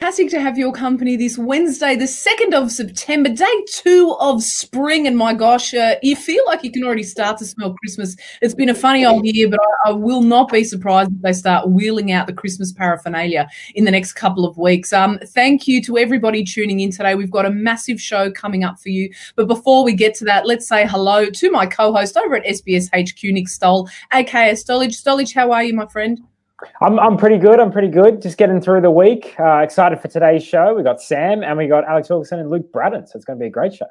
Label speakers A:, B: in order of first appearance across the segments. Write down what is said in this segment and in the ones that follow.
A: Fantastic to have your company this Wednesday, the 2nd of September, day two of spring. And my gosh, uh, you feel like you can already start to smell Christmas. It's been a funny old year, but I, I, will not be surprised if they start wheeling out the Christmas paraphernalia in the next couple of weeks. Um, thank you to everybody tuning in today. We've got a massive show coming up for you. But before we get to that, let's say hello to my co host over at SBS HQ, Nick Stoll, aka Stollage. Stollage, how are you, my friend?
B: I'm, I'm pretty good. I'm pretty good. Just getting through the week. Uh, excited for today's show. We got Sam and we got Alex Wilkinson and Luke Brattan. So it's going to be a great show.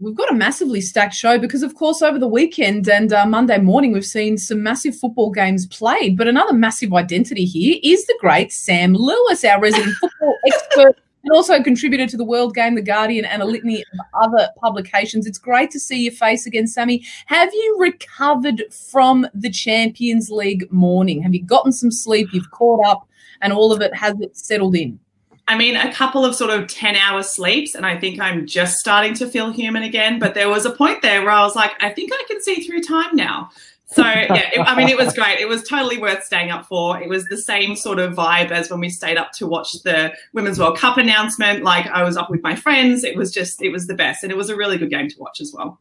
A: We've got a massively stacked show because, of course, over the weekend and uh, Monday morning, we've seen some massive football games played. But another massive identity here is the great Sam Lewis, our resident football expert and also contributor to the World Game, The Guardian, and a litany of other publications. It's great to see your face again, Sammy. Have you recovered from the Champions League morning? Have you gotten some sleep? You've caught up, and all of it has it settled in?
C: I mean, a couple of sort of 10 hour sleeps, and I think I'm just starting to feel human again. But there was a point there where I was like, I think I can see through time now. So yeah, it, I mean, it was great. It was totally worth staying up for. It was the same sort of vibe as when we stayed up to watch the Women's World Cup announcement. Like I was up with my friends. It was just, it was the best, and it was a really good game to watch as well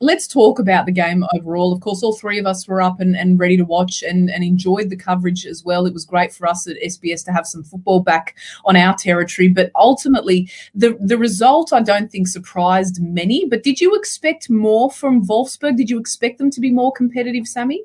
A: let's talk about the game overall. Of course, all three of us were up and, and ready to watch and, and enjoyed the coverage as well. It was great for us at SBS to have some football back on our territory. But ultimately, the, the result I don't think surprised many. But did you expect more from Wolfsburg? Did you expect them to be more competitive, Sammy?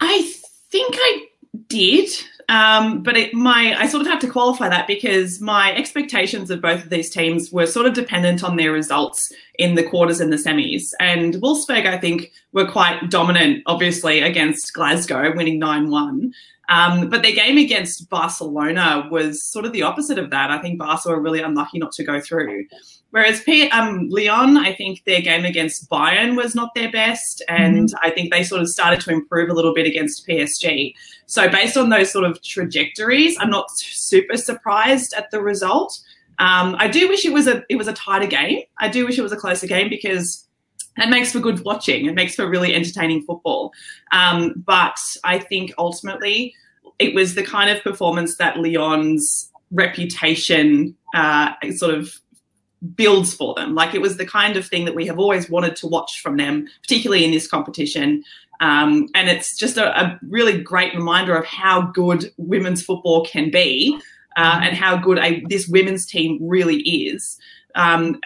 C: I think I did. Um, but it, my I sort of have to qualify that because my expectations of both of these teams were sort of dependent on their results in the quarters and the semis. And Wolfsburg, I think, were quite dominant, obviously, against Glasgow, winning 9 1. Um, but their game against Barcelona was sort of the opposite of that. I think Barca were really unlucky not to go through. Whereas P- um, Lyon, I think their game against Bayern was not their best, and mm-hmm. I think they sort of started to improve a little bit against PSG. So based on those sort of trajectories, I'm not super surprised at the result. Um, I do wish it was a it was a tighter game. I do wish it was a closer game because that makes for good watching. It makes for really entertaining football. Um, but I think ultimately it was the kind of performance that Lyon's reputation uh, sort of builds for them. Like it was the kind of thing that we have always wanted to watch from them, particularly in this competition. Um, and it's just a, a, really great reminder of how good women's football can be uh, and how good a, this women's team really is. Um,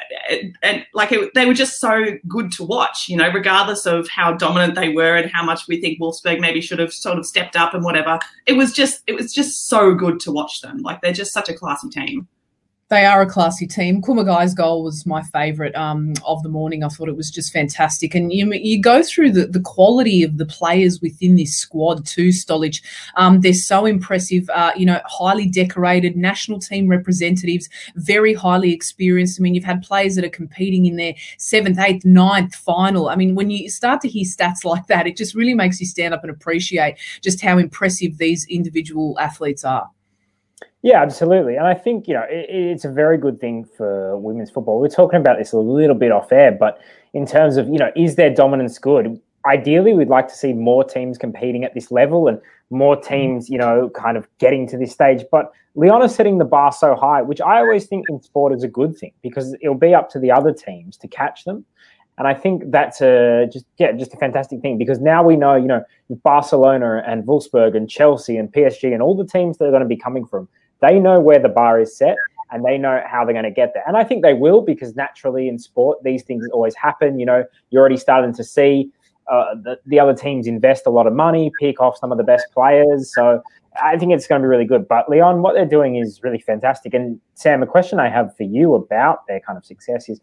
C: and, like it, they were just so good to watch, you know, regardless of how dominant they were and how much we think Wolfsburg maybe should have sort of stepped up and whatever. It was just, it was just so good to watch them. Like they're just such a classy team.
A: They are a classy team. Kumagai's goal was my favourite um, of the morning. I thought it was just fantastic. And you, you go through the, the quality of the players within this squad too, Stolich. Um, they're so impressive, uh, you know, highly decorated national team representatives, very highly experienced. I mean, you've had players that are competing in their seventh, eighth, ninth final. I mean, when you start to hear stats like that, it just really makes you stand up and appreciate just how impressive these individual athletes are.
B: Yeah, absolutely. And I think, you know, it, it's a very good thing for women's football. We're talking about this a little bit off air, but in terms of, you know, is their dominance good? Ideally, we'd like to see more teams competing at this level and more mm-hmm. teams, you know, kind of getting to this stage. But Lyon is setting the bar so high, which I always think in sport is a good thing because it'll be up to the other teams to catch them. And I think that's a just yeah, just a fantastic thing because now we know, you know, Barcelona and Wolfsburg and Chelsea and PSG and all the teams that are going to be coming from they know where the bar is set and they know how they're going to get there. And I think they will because naturally in sport, these things always happen. You know, you're already starting to see uh, the, the other teams invest a lot of money, pick off some of the best players. So I think it's going to be really good. But Lyon, what they're doing is really fantastic. And Sam, a question I have for you about their kind of success is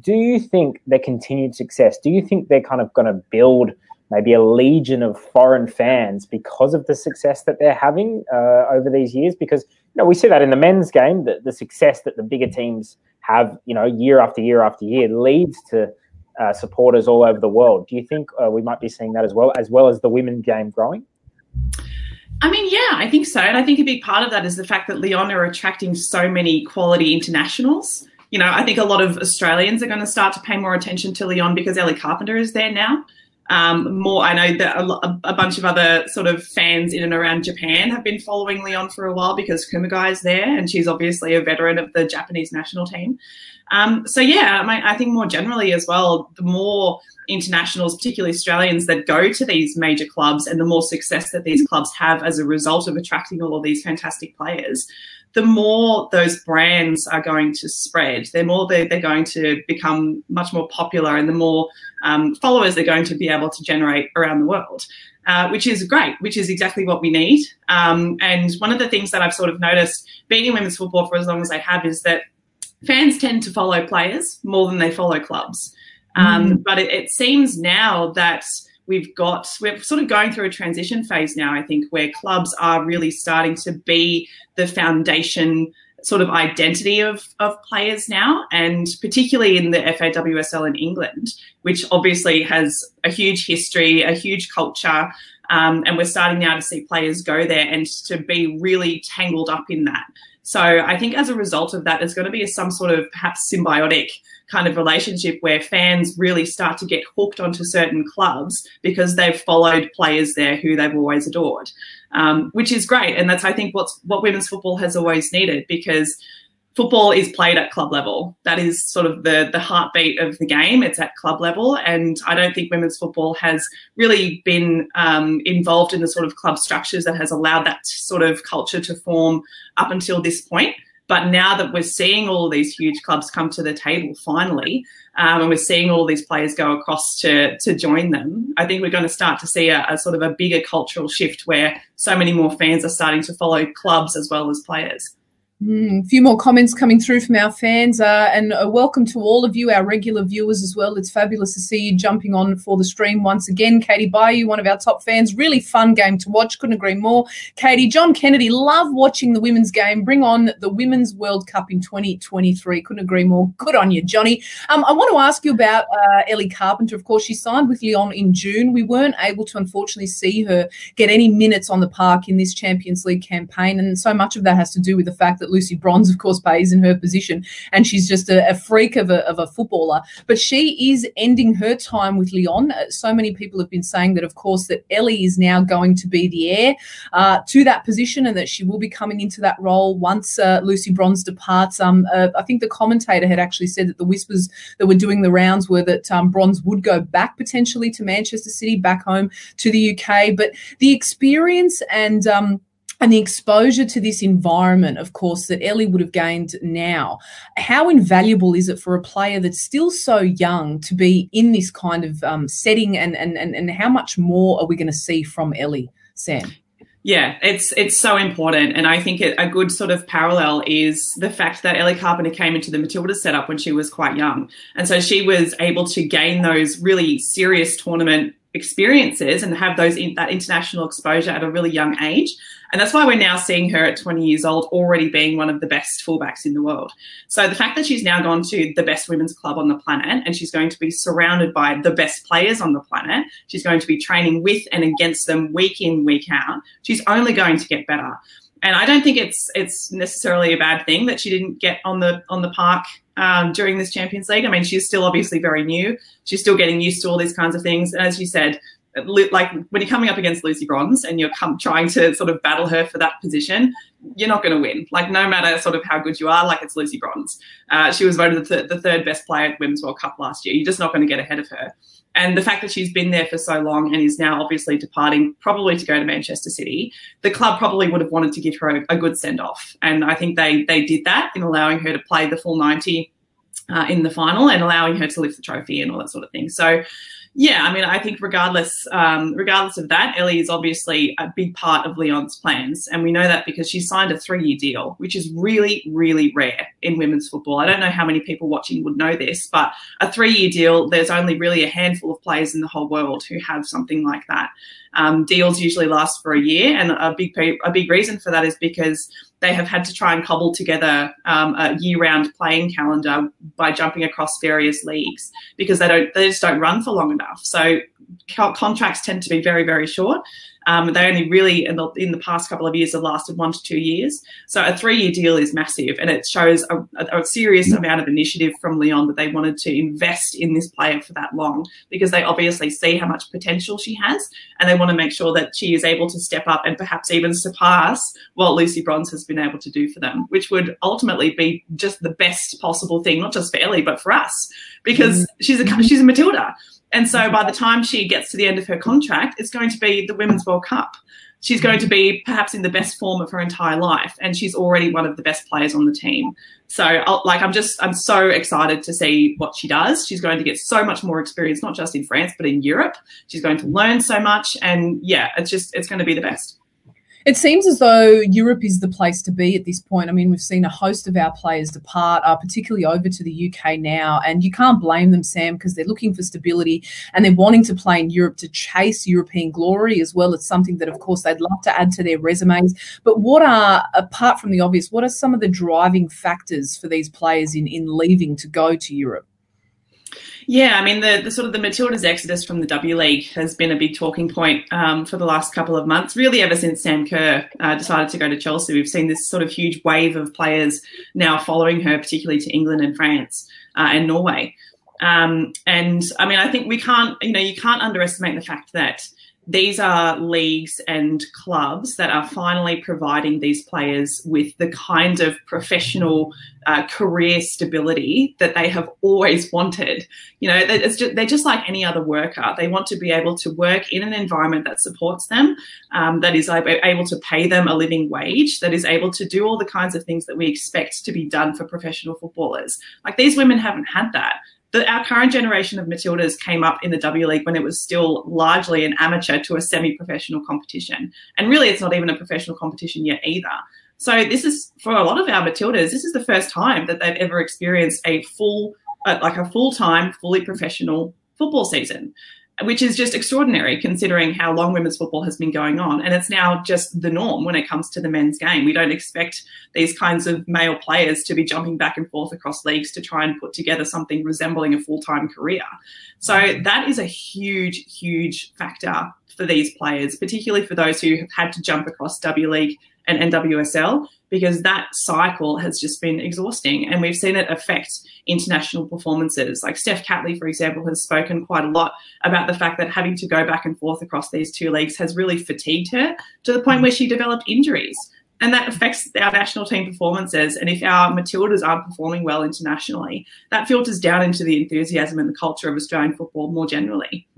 B: do you think their continued success, do you think they're kind of going to build maybe a legion of foreign fans because of the success that they're having uh, over these years? Because you know, we see that in the men's game, that the success that the bigger teams have, you know, year after year after year leads to uh, supporters all over the world. Do you think uh, we might be seeing that as well, as well as the women's game growing?
C: I mean, yeah, I think so. And I think a big part of that is the fact that Lyon are attracting so many quality internationals. You know, I think a lot of Australians are going to start to pay more attention to Lyon because Ellie Carpenter is there now. Um, more, I know that a, a, bunch of other sort of fans in and around Japan have been following Lyon for a while because Kumagai is there, and she's obviously a veteran of the Japanese national team. Um, so yeah, I, mean, I think more generally as well, the more internationals, particularly Australians, that go to these major clubs and the more success that these clubs have as a result of attracting all of these fantastic players, the more those brands are going to spread. The more they're, they're going to become much more popular and the more um, followers they're going to be able to generate around the world. Uh, which is great, which is exactly what we need. Um, and one of the things that I've sort of noticed being in women's football for as long as I have is that fans tend to follow players more than they follow clubs. Um, mm. But it, it, seems now that we've got, we're sort of going through a transition phase now, I think, where clubs are really starting to be the foundation sort of identity of, of players now, and particularly in the FAWSL in England, which obviously has a huge history, a huge culture. Um, and we're starting now to see players go there and to be really tangled up in that. So I think as a result of that, there's going to be some sort of perhaps symbiotic kind of relationship where fans really start to get hooked onto certain clubs because they've followed players there who they've always adored, um, which is great. And that's, I think, what's, what women's football has always needed because football is played at club level. That is sort of the the heartbeat of the game. It's at club level, and I don't think women's football has really been um, involved in the sort of club structures that has allowed that sort of culture to form up until this point. But now that we're seeing all these huge clubs come to the table finally, um, and we're seeing all these players go across to to join them, I think we're going to start to see a, a sort of a bigger cultural shift where so many more fans are starting to follow clubs as well as players.
A: Mm, a few more comments coming through from our fans, uh, and a welcome to all of you, our regular viewers as well. It's fabulous to see you jumping on for the stream once again. Katie Bayou, one of our top fans, really fun game to watch. Couldn't agree more. Katie, John Kennedy, love watching the women's game. Bring on the Women's World Cup in 2023. Couldn't agree more. Good on you, Johnny. Um, I want to ask you about uh, Ellie Carpenter. Of course, she signed with Lyon in June. We weren't able to, unfortunately, see her get any minutes on the park in this Champions League campaign, and so much of that has to do with the fact that Lucy Bronze, of course, plays in her position, and she's just a, a freak of a, of a footballer. But she is ending her time with Lyon. Uh, so many people have been saying that, of course, that Ellie is now going to be the heir uh, to that position, and that she will be coming into that role once uh, Lucy Bronze departs. Um, uh, I think the commentator had actually said that the whispers that were doing the rounds were that um, Bronze would go back potentially to Manchester City, back home to the UK. But the experience and um, and the exposure to this environment, of course, that Ellie would have gained now. How invaluable is it for a player that's still so young to be in this kind of um, setting, and, and and and how much more are we going to see from Ellie, Sam?
C: Yeah, it's it's so important, and I think it, a good sort of parallel is the fact that Ellie Carpenter came into the Matilda setup when she was quite young, and so she was able to gain those really serious tournament experiences and have those in, that international exposure at a really young age. And that's why we're now seeing her at 20 years old already being one of the best fullbacks in the world. So the fact that she's now gone to the best women's club on the planet and she's going to be surrounded by the best players on the planet, she's going to be training with and against them week in, week out. She's only going to get better. And I don't think it's it's necessarily a bad thing that she didn't get on the on the park um, during this Champions League. I mean, she's still obviously very new. She's still getting used to all these kinds of things. And as you said, like when you're coming up against Lucy Bronze and you're come, trying to sort of battle her for that position, you're not going to win. Like no matter sort of how good you are, like it's Lucy Bronze. Uh, she was voted the, th- the, third best player at Women's World Cup last year. You're just not going to get ahead of her. And the fact that she's been there for so long and is now obviously departing, probably to go to Manchester City, the club probably would have wanted to give her a, a good send off. And I think they they did that in allowing her to play the full 90 uh, in the final and allowing her to lift the trophy and all that sort of thing. So yeah, I mean, I think regardless, um, regardless of that, Ellie is obviously a big part of Lyon's plans, and we know that because she signed a three-year deal, which is really, really rare in women's football. I don't know how many people watching would know this, but a three-year deal, there's only really a handful of players in the whole world who have something like that. Um, deals usually last for a year, and a big a big reason for that is because they have had to try and cobble together um, a year-round playing calendar by jumping across various leagues because they don't they just don't run for long enough. So co- contracts tend to be very very short. Um, they only really in the, in the past couple of years have lasted one to two years. So a three year deal is massive, and it shows a, a, serious amount of initiative from Lyon that they wanted to invest in this player for that long because they obviously see how much potential she has, and they want to make sure that she is able to step up and perhaps even surpass what Lucy Bronze has been able to do for them, which would ultimately be just the best possible thing, not just for Ellie but for us, because mm-hmm. she's a she's a Matilda. And so by the time she gets to the end of her contract, it's going to be the Women's World Cup. She's going to be perhaps in the best form of her entire life, and she's already one of the best players on the team. So, like, I'm just, I'm so excited to see what she does. She's going to get so much more experience, not just in France, but in Europe. She's going to learn so much, and yeah, it's just, it's going to be the best.
A: It seems as though Europe is the place to be at this point. I mean, we've seen a host of our players depart, uh, particularly over to the UK now, and you can't blame them, Sam, because they're looking for stability and they're wanting to play in Europe to chase European glory as well. It's something that, of course, they'd love to add to their resumes. But what are, apart from the obvious, what are some of the driving factors for these players in, in leaving to go to Europe?
C: Yeah, I mean the, the sort of the Matildas exodus from the W League has been a big talking point um, for the last couple of months. Really, ever since Sam Kerr uh, decided to go to Chelsea, we've seen this sort of huge wave of players now following her, particularly to England and France uh, and Norway. Um, and I mean, I think we can't, you know, you can't underestimate the fact that these are leagues and clubs that are finally providing these players with the kind of professional uh, career stability that they have always wanted. You know, just, they're just like any other worker. They want to be able to work in an environment that supports them, um, that is able to pay them a living wage, that is able to do all the kinds of things that we expect to be done for professional footballers. Like these women haven't had that the, our current generation of Matildas came up in the W League when it was still largely an amateur to a semi-professional competition, and really, it's not even a professional competition yet either. So this is for a lot of our Matildas, this is the first time that they've ever experienced a full, uh, like a full-time, fully professional football season which is just extraordinary considering how long women's football has been going on. And it's now just the norm when it comes to the men's game. We don't expect these kinds of male players to be jumping back and forth across leagues to try and put together something resembling a full time career. So that is a huge, huge factor for these players, particularly for those who have had to jump across W League and NWSL because that cycle has just been exhausting and we've seen it affect international performances. Like Steph Catley, for example, has spoken quite a lot about the fact that having to go back and forth across these two leagues has really fatigued her to the point where she developed injuries. And that affects our national team performances. And if our Matildas aren't performing well internationally, that filters down into the enthusiasm and the culture of Australian football more generally.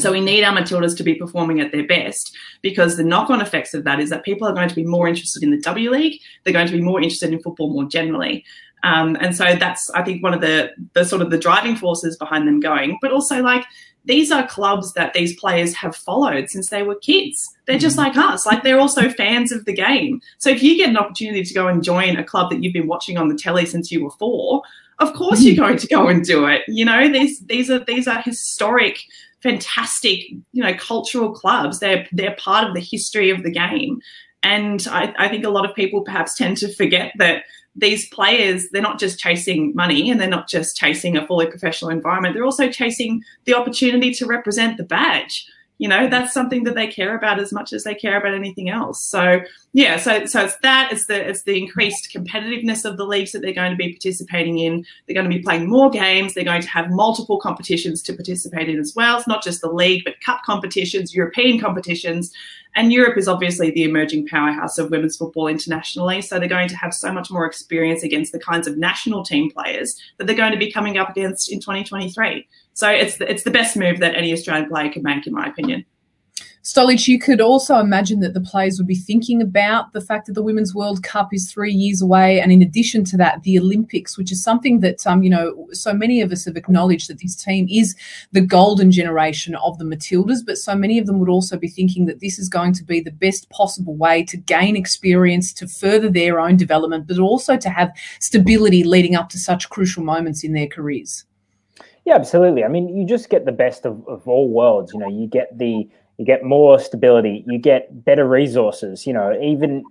C: So we need our Matildas to be performing at their best because the knock-on effects of that is that people are going to be more interested in the W League. They're going to be more interested in football more generally. Um, and so that's, I think, one of the, the sort of the driving forces behind them going. But also, like, these are clubs that these players have followed since they were kids. They're just like us. Like, they're also fans of the game. So if you get an opportunity to go and join a club that you've been watching on the telly since you were four, of course you're going to go and do it. You know, these these are these are historic fantastic, you know, cultural clubs. They're they're part of the history of the game. And I, I think a lot of people perhaps tend to forget that these players, they're not just chasing money and they're not just chasing a fully professional environment. They're also chasing the opportunity to represent the badge you know that's something that they care about as much as they care about anything else. So yeah so so it's that it's the it's the increased competitiveness of the leagues that they're going to be participating in. They're going to be playing more games. They're going to have multiple competitions to participate in as well. It's not just the league but cup competitions european competitions. And Europe is obviously the emerging powerhouse of women's football internationally. So they're going to have so much more experience against the kinds of national team players that they're going to be coming up against in 2023. So it's the, it's the best move that any Australian player can make, in my opinion.
A: Stolic, you could also imagine that the players would be thinking about the fact that the Women's World Cup is three years away, and in addition to that, the Olympics, which is something that um, you know so many of us have acknowledged that this team is the golden generation of the Matildas, but so many of them would also be thinking that this is going to be the best possible way to gain experience, to further their own development, but also to have stability leading up to such crucial moments in their careers.
B: Yeah, absolutely. I mean, you just get the best of, of all worlds. You know, you get the you get more stability, you get better resources. You know, even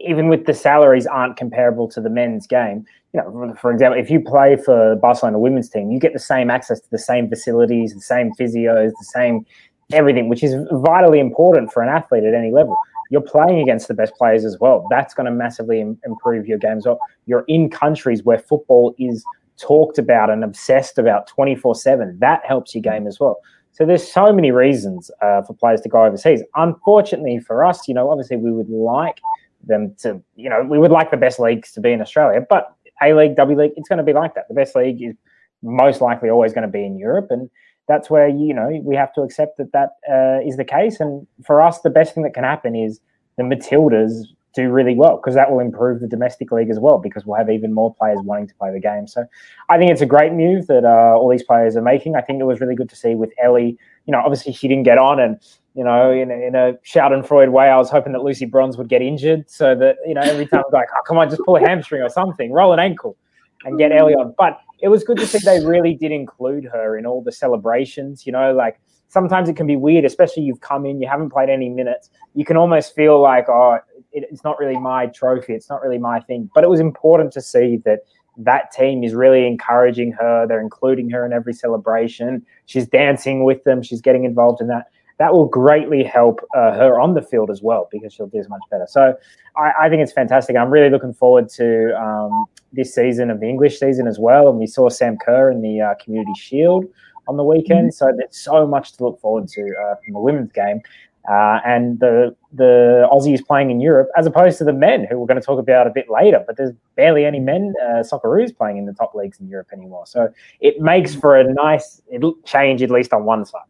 B: even with the salaries aren't comparable to the men's game. You know, for example, if you play for Barcelona women's team, you get the same access to the same facilities, the same physios, the same everything, which is vitally important for an athlete at any level. You're playing against the best players as well. That's going to massively Im- improve your games. Well, you're in countries where football is talked about and obsessed about 24 7. That helps your game as well. So there's so many reasons uh, for players to go overseas. Unfortunately for us, you know, obviously we would like them to, you know, we would like the best leagues to be in Australia, but A League, W League, it's going to be like that. The best league is most likely always going to be in Europe, and that's where you know we have to accept that that uh, is the case. And for us, the best thing that can happen is the Matildas do really well because that will improve the domestic league as well because we'll have even more players wanting to play the game. So I think it's a great move that uh, all these players are making. I think it was really good to see with Ellie. You know, obviously she didn't get on, and you know, in a, in a Schadenfreude way, I was hoping that Lucy Bronze would get injured so that you know every time I'm like, oh, come on, just pull a hamstring or something, roll an ankle, and get Ellie on. But it was good to see they really did include her in all the celebrations. You know, like sometimes it can be weird, especially you've come in, you haven't played any minutes. You can almost feel like, oh, it, it's not really my trophy. It's not really my thing. But it was important to see that that team is really encouraging her. They're including her in every celebration. She's dancing with them. She's getting involved in that. That will greatly help uh, her on the field as well because she'll do much better. So I, I think it's fantastic. I'm really looking forward to um, this season of the English season as well. And we saw Sam Kerr in the uh, Community Shield on the weekend. Mm-hmm. So there's so much to look forward to uh, from the women's game. Uh, and the the Aussies playing in Europe, as opposed to the men, who we're going to talk about a bit later. But there's barely any men uh, Socceroos playing in the top leagues in Europe anymore. So it makes for a nice change, at least on one side.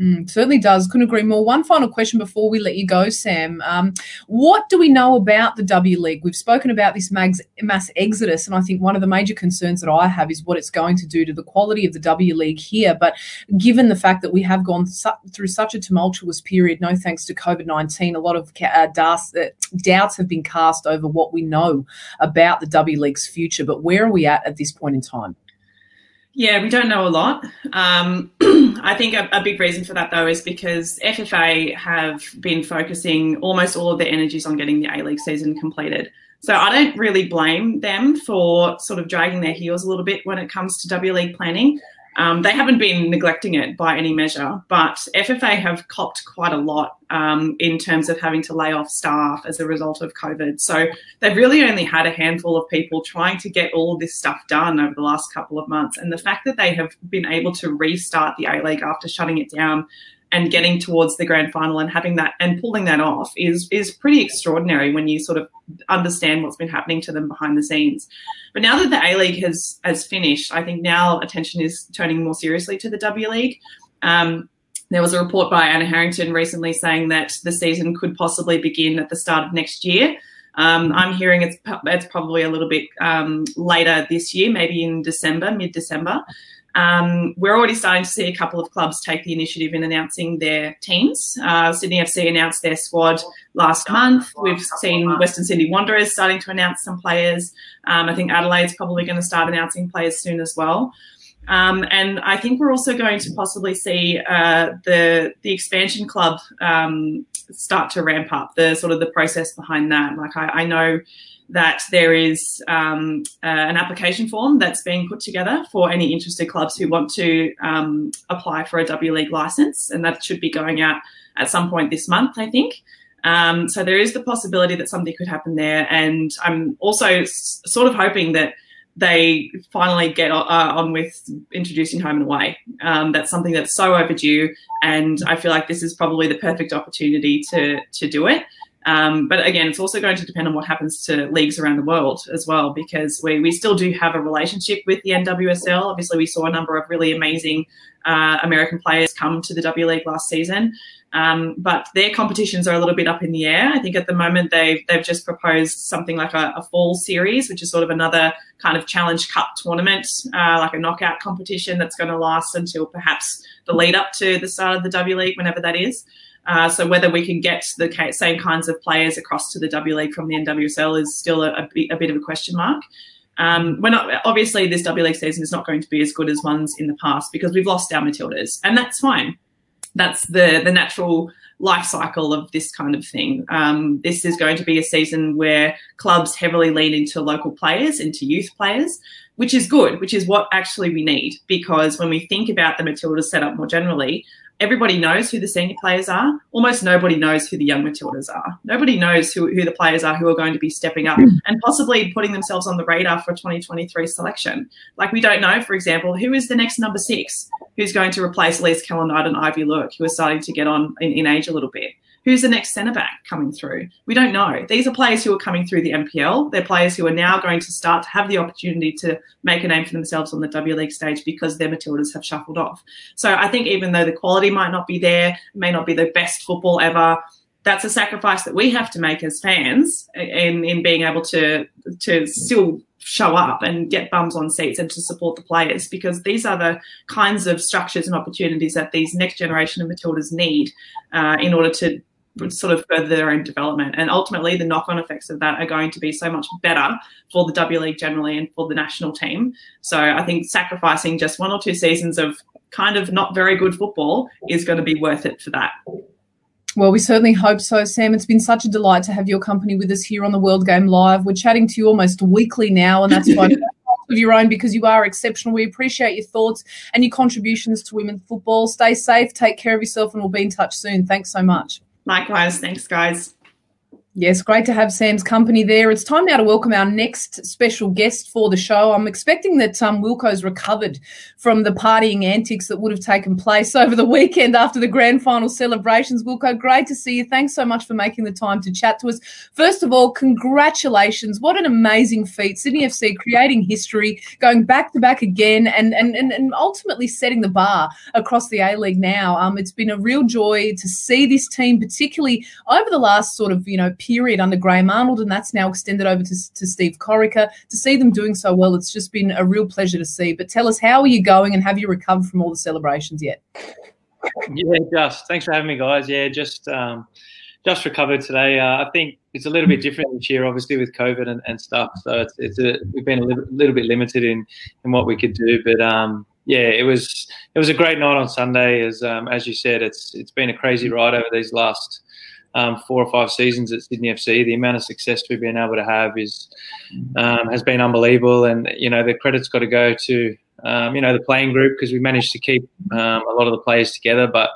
A: Mm, certainly does. Couldn't agree more. One final question before we let you go, Sam. Um, what do we know about the W League? We've spoken about this mass, mass exodus, and I think one of the major concerns that I have is what it's going to do to the quality of the W League here. But given the fact that we have gone su- through such a tumultuous period, no thanks to COVID 19, a lot of uh, doubts, uh, doubts have been cast over what we know about the W League's future. But where are we at at this point in time?
C: Yeah, we don't know a lot. Um, I think a, a, big reason for that, though, is because FFA have been focusing almost all of their energies on getting the A League season completed. So I don't really blame them for sort of dragging their heels a little bit when it comes to W League planning. Um, they haven't been neglecting it by any measure, but FFA have copped quite a lot um, in terms of having to lay off staff as a result of COVID. So they've really only had a handful of people trying to get all of this stuff done over the last couple of months. And the fact that they have been able to restart the A League after shutting it down and getting towards the grand final and having that and pulling that off is is pretty extraordinary when you sort of understand what's been happening to them behind the scenes. But now that the A League has has finished, I think now attention is turning more seriously to the W League. Um, there was a report by Anna Harrington recently saying that the season could possibly begin at the start of next year. Um, I'm hearing it's it's probably a little bit um, later this year, maybe in December, mid December. Um, we're already starting to see a couple of clubs take the initiative in announcing their teams. Uh, Sydney FC announced their squad last month. We've seen Western Sydney Wanderers starting to announce some players. Um, I think Adelaide's probably going to start announcing players soon as well. Um, and I think we're also going to possibly see uh, the the expansion club um, start to ramp up the sort of the process behind that. Like I, I know that there is um, uh, an application form that's being put together for any interested clubs who want to um, apply for a W League license, and that should be going out at some point this month, I think. Um, so there is the possibility that something could happen there, and I'm also s- sort of hoping that they finally get uh, on with introducing home and away. Um, that's something that's so overdue, and I feel like this is probably the perfect opportunity to to do it. Um, but again, it's also going to depend on what happens to leagues around the world as well, because we, we still do have a relationship with the NWSL. Obviously, we saw a number of really amazing uh, American players come to the W League last season. Um, but their competitions are a little bit up in the air. I think at the moment they've they've just proposed something like a, a fall series, which is sort of another kind of challenge cup tournament, uh, like a knockout competition that's going to last until perhaps the lead up to the start of the W League, whenever that is. Uh, so whether we can get the same kinds of players across to the W League from the NWSL is still a, a, bit, a bit of a question mark. Um, we're not obviously this W League season is not going to be as good as ones in the past because we've lost our Matildas, and that's fine. That's the the natural life cycle of this kind of thing. Um, this is going to be a season where clubs heavily lean into local players, into youth players, which is good, which is what actually we need. Because when we think about the Matildas setup more generally, everybody knows who the senior players are. Almost nobody knows who the young Matildas are. Nobody knows who, who the players are who are going to be stepping up hmm. and possibly putting themselves on the radar for 2023 selection. Like we don't know, for example, who is the next number six who's going to replace Elise Kellond-Knight and Aivi Luik, who are starting to get on in, in age a little bit. Who's the next centre back coming through? We don't know. These are players who are coming through the NPL. They're players who are now going to start to have the opportunity to make a name for themselves on the W League stage because their Matildas have shuffled off. So I think even though the quality might not be there, may not be the best football ever, that's a sacrifice that we have to make as fans in, in being able to to still show up and get bums on seats and to support the players because these are the kinds of structures and opportunities that these next generation of Matildas need uh, in order to sort of further their own development. And ultimately, the knock on effects of that are going to be so much better for the W League generally and for the national team. So I think sacrificing just one or two seasons of kind of not very good football is going to be worth it for that.
A: Well, we certainly hope so, Sam. It's been such a delight to have your company with us here on the World Game Live. We're chatting to you almost weekly now, and that's why of your own because you are exceptional. We appreciate your thoughts and your contributions to women's football. Stay safe, take care of yourself, and we'll be in touch soon. Thanks so much.
C: Likewise. Thanks, guys.
A: Yes, great to have Sam's company there. It's time now to welcome our next special guest for the show. I'm expecting that um, Wilco's recovered from the partying antics that would have taken place over the weekend after the grand final celebrations. Wilco, great to see you. Thanks so much for making the time to chat to us. First of all, congratulations. What an amazing feat. Sydney FC creating history, going back to back again, and, and, and, and ultimately setting the bar across the A League now. Um, it's been a real joy to see this team, particularly over the last sort of, you know, period under Graham Arnold, and that's now extended over to, to Steve Corica. To see them doing so well, it's just been a real pleasure to see. But tell us, how are you going, and have you recovered from all the celebrations yet?
D: Yeah, just thanks for having me, guys. Yeah, just um, just recovered today. Uh, I think it's a little bit different this year, obviously with COVID and, and stuff. So it's, it's a, we've been a little, little, bit limited in in what we could do, but um, yeah, it was it was a great night on Sunday. As um, as you said, it's it's been a crazy ride over these last um, four or five seasons at Sydney FC. The amount of success we've been able to have is um, has been unbelievable, and you know the credit's got to go to um, you know the playing group because we managed to keep um, a lot of the players together. But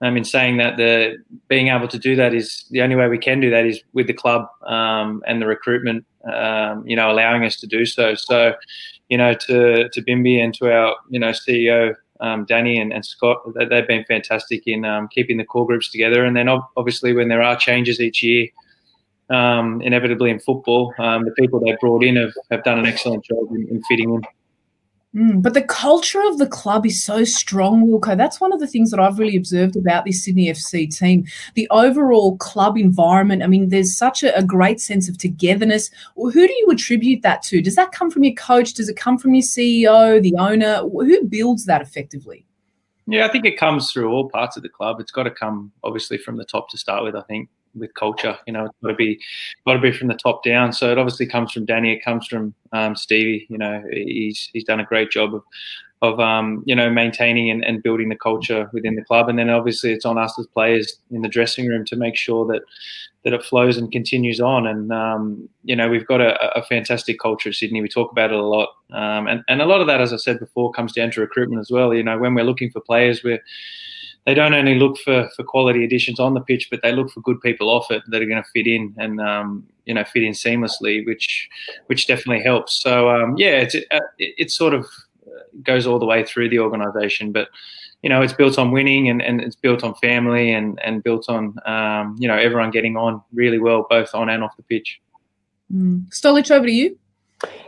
D: um, in saying that, the being able to do that is the only way we can do that is with the club um, and the recruitment, you know, allowing us to do so. So, you know, to to Bimby and to our you know CEO um, Danny and, and Scott, they've been fantastic in um, keeping the core groups together. And then obviously when there are changes each year, um, inevitably in football, um, the people they brought in have, have done an excellent job in, in fitting in.
A: Mm, but the culture of the club is so strong, Wilco. That's one of the things that I've really observed about this Sydney FC team. The overall club environment, I mean, there's such a, a, great sense of togetherness. Who do you attribute that to? Does that come from your coach? Does it come from your CEO, the owner? Who builds that effectively?
D: Yeah, I think it comes through all parts of the club. It's got to come, obviously, from the top to start with, I think with culture. You know, it's got to be got to be from the top down. So it obviously comes from Danny. It comes from um, Stevie. You know, he's he's done a great job of of um, you know maintaining and, and building the culture within the club. And then obviously it's on us as players in the dressing room to make sure that that it flows and continues on. And um, you know, we've got a, a, fantastic culture at Sydney. We talk about it a lot, um, and and a lot of that, as I said before, comes down to recruitment as well. You know, when we're looking for players, we're they don't only look for, for quality additions on the pitch, but they look for good people off it that are going to fit in and um, you know fit in seamlessly, which which definitely helps. So um, yeah, it's, it, it, sort of goes all the way through the organisation, but you know it's built on winning and, and it's built on family and and built on um, you know everyone getting on really well both on and off the pitch.
A: Mm. Stolich, over to you.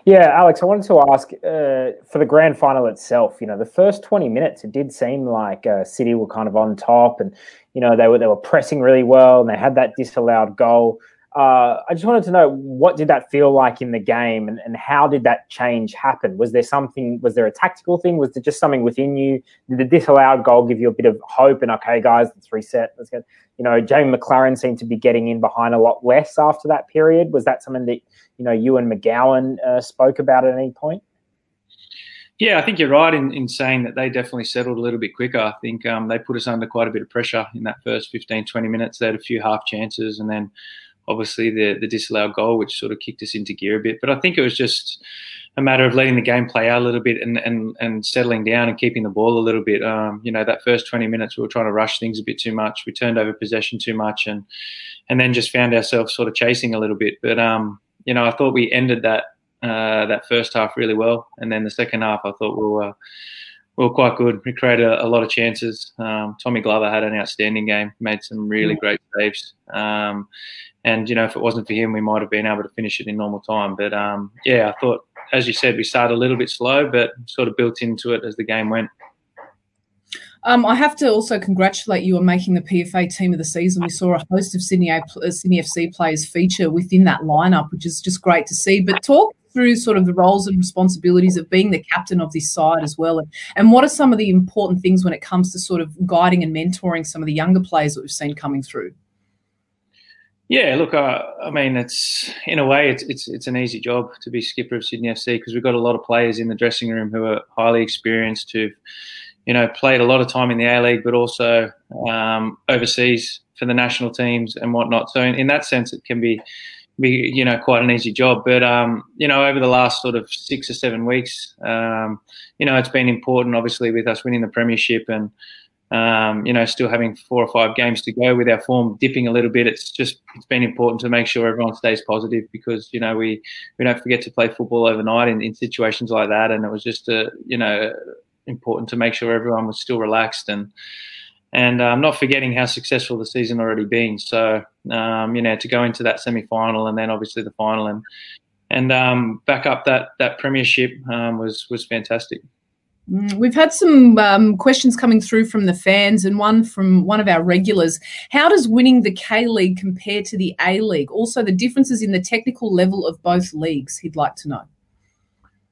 B: Yeah, Alex, I wanted to ask uh, for the grand final itself. You know, the first twenty minutes, it did seem like uh, City were kind of on top, and you know they were they were pressing really well, and they had that disallowed goal. Uh, I just wanted to know what did that feel like in the game, and, and how did that change happen? Was there something? Was there a tactical thing? Was there just something within you? Did the disallowed goal give you a bit of hope? And okay, guys, let's reset. Let's get. You know, Jamie Maclaren seemed to be getting in behind a lot less after that period. Was that something that you know you and McGowan uh, spoke about at any point?
D: Yeah, I think you're right in, in saying that they definitely settled a little bit quicker. I think um, they put us under quite a bit of pressure in that first 15, 20 minutes. They had a few half chances and then obviously the, the disallowed goal, which sort of kicked us into gear a bit. But I think it was just a matter of letting the game play out a little bit and, and, and settling down and keeping the ball a little bit. Um, you know, that first 20 minutes, we were trying to rush things a bit too much. We turned over possession too much and, and then just found ourselves sort of chasing a little bit. But, um, you know, I thought we ended that, uh, that first half really well. And then the second half, I thought we were, we were quite good. We created a, a lot of chances. Um, Tommy Glover had an outstanding game, made some really great saves. Um, and you know, if it wasn't for him, we might have been able to finish it in normal time. But um, yeah, I thought as you said, we started a little bit slow, but sort of built into it as the game went.
A: Um, I have to also congratulate you on making the PFA team of the season. We saw a host of Sydney, a, uh, Sydney FC players feature within that lineup, which is just great to see. But talk through sort of the roles and responsibilities of being the captain of this side as well, and, and what are some of the important things when it comes to sort of guiding and mentoring some of the younger players that we've seen coming through.
D: Yeah, look, uh, I mean, it's in a way, it's it's it's an easy job to be skipper of Sydney FC because we've got a lot of players in the dressing room who are highly experienced, who've you know played a lot of time in the A League, but also um, overseas for the national teams and whatnot. So in, in, that sense, it can be be you know quite an easy job. But um, you know, over the last sort of six or seven weeks, um, you know, it's been important, obviously, with us winning the premiership and um, you know, still having four or five games to go with our form dipping a little bit. It's just it's been important to make sure everyone stays positive because you know we we don't forget to play football overnight in, in situations like that, and it was just a you know important to make sure everyone was still relaxed and and um, not forgetting how successful the season already been. So um, you know to go into that semi final and then obviously the final and and um, back up that that premiership um, was was fantastic.
A: Mm, we've had some um, questions coming through from the fans, and one from one of our regulars. How does winning the K League compare to the A League? Also, the differences in the technical level of both leagues. He'd like to know.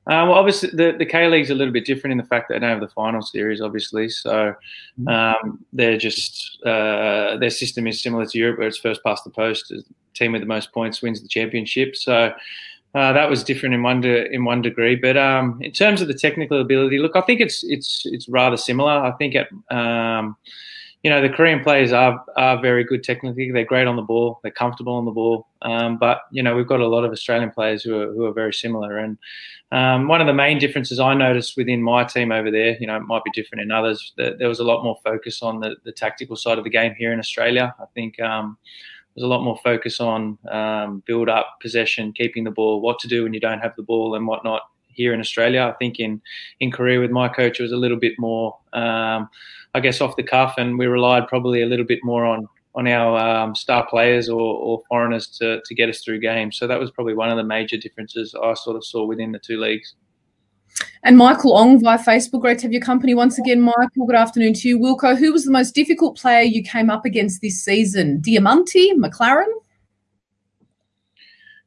D: Uh, well, obviously, the, the K League's a little bit different in the fact that they don't have the final series, obviously. So mm-hmm. um, they're just uh, their system is similar to Europe, where it's first past the post. The team with the most points wins the championship. So uh, that was different in one de- in one degree, but um, in terms of the technical ability, look, I think it's it's it's rather similar. I think at um, you know the Korean players are are very good technically. They're great on the ball. They're comfortable on the ball. Um, but you know we've got a lot of Australian players who are who are very similar. And um, one of the main differences I noticed within my team over there, you know, it might be different in others. That there was a lot more focus on the, the tactical side of the game here in Australia. I think um, there's a lot more focus on um, build up, possession, keeping the ball, what to do when you don't have the ball, and whatnot. Here in Australia, I think in in Korea with my coach, it was a little bit more, um, I guess, off the cuff, and we relied probably a little bit more on on our um, star players or, or foreigners to to get us through games. So that was probably one of the major differences I sort of saw within the two leagues.
A: And Michael Ong via Facebook. Great to have your company once again, Michael. Good afternoon to you. Wilco, who was the most difficult player you came up against this season? Diamanti, Maclaren?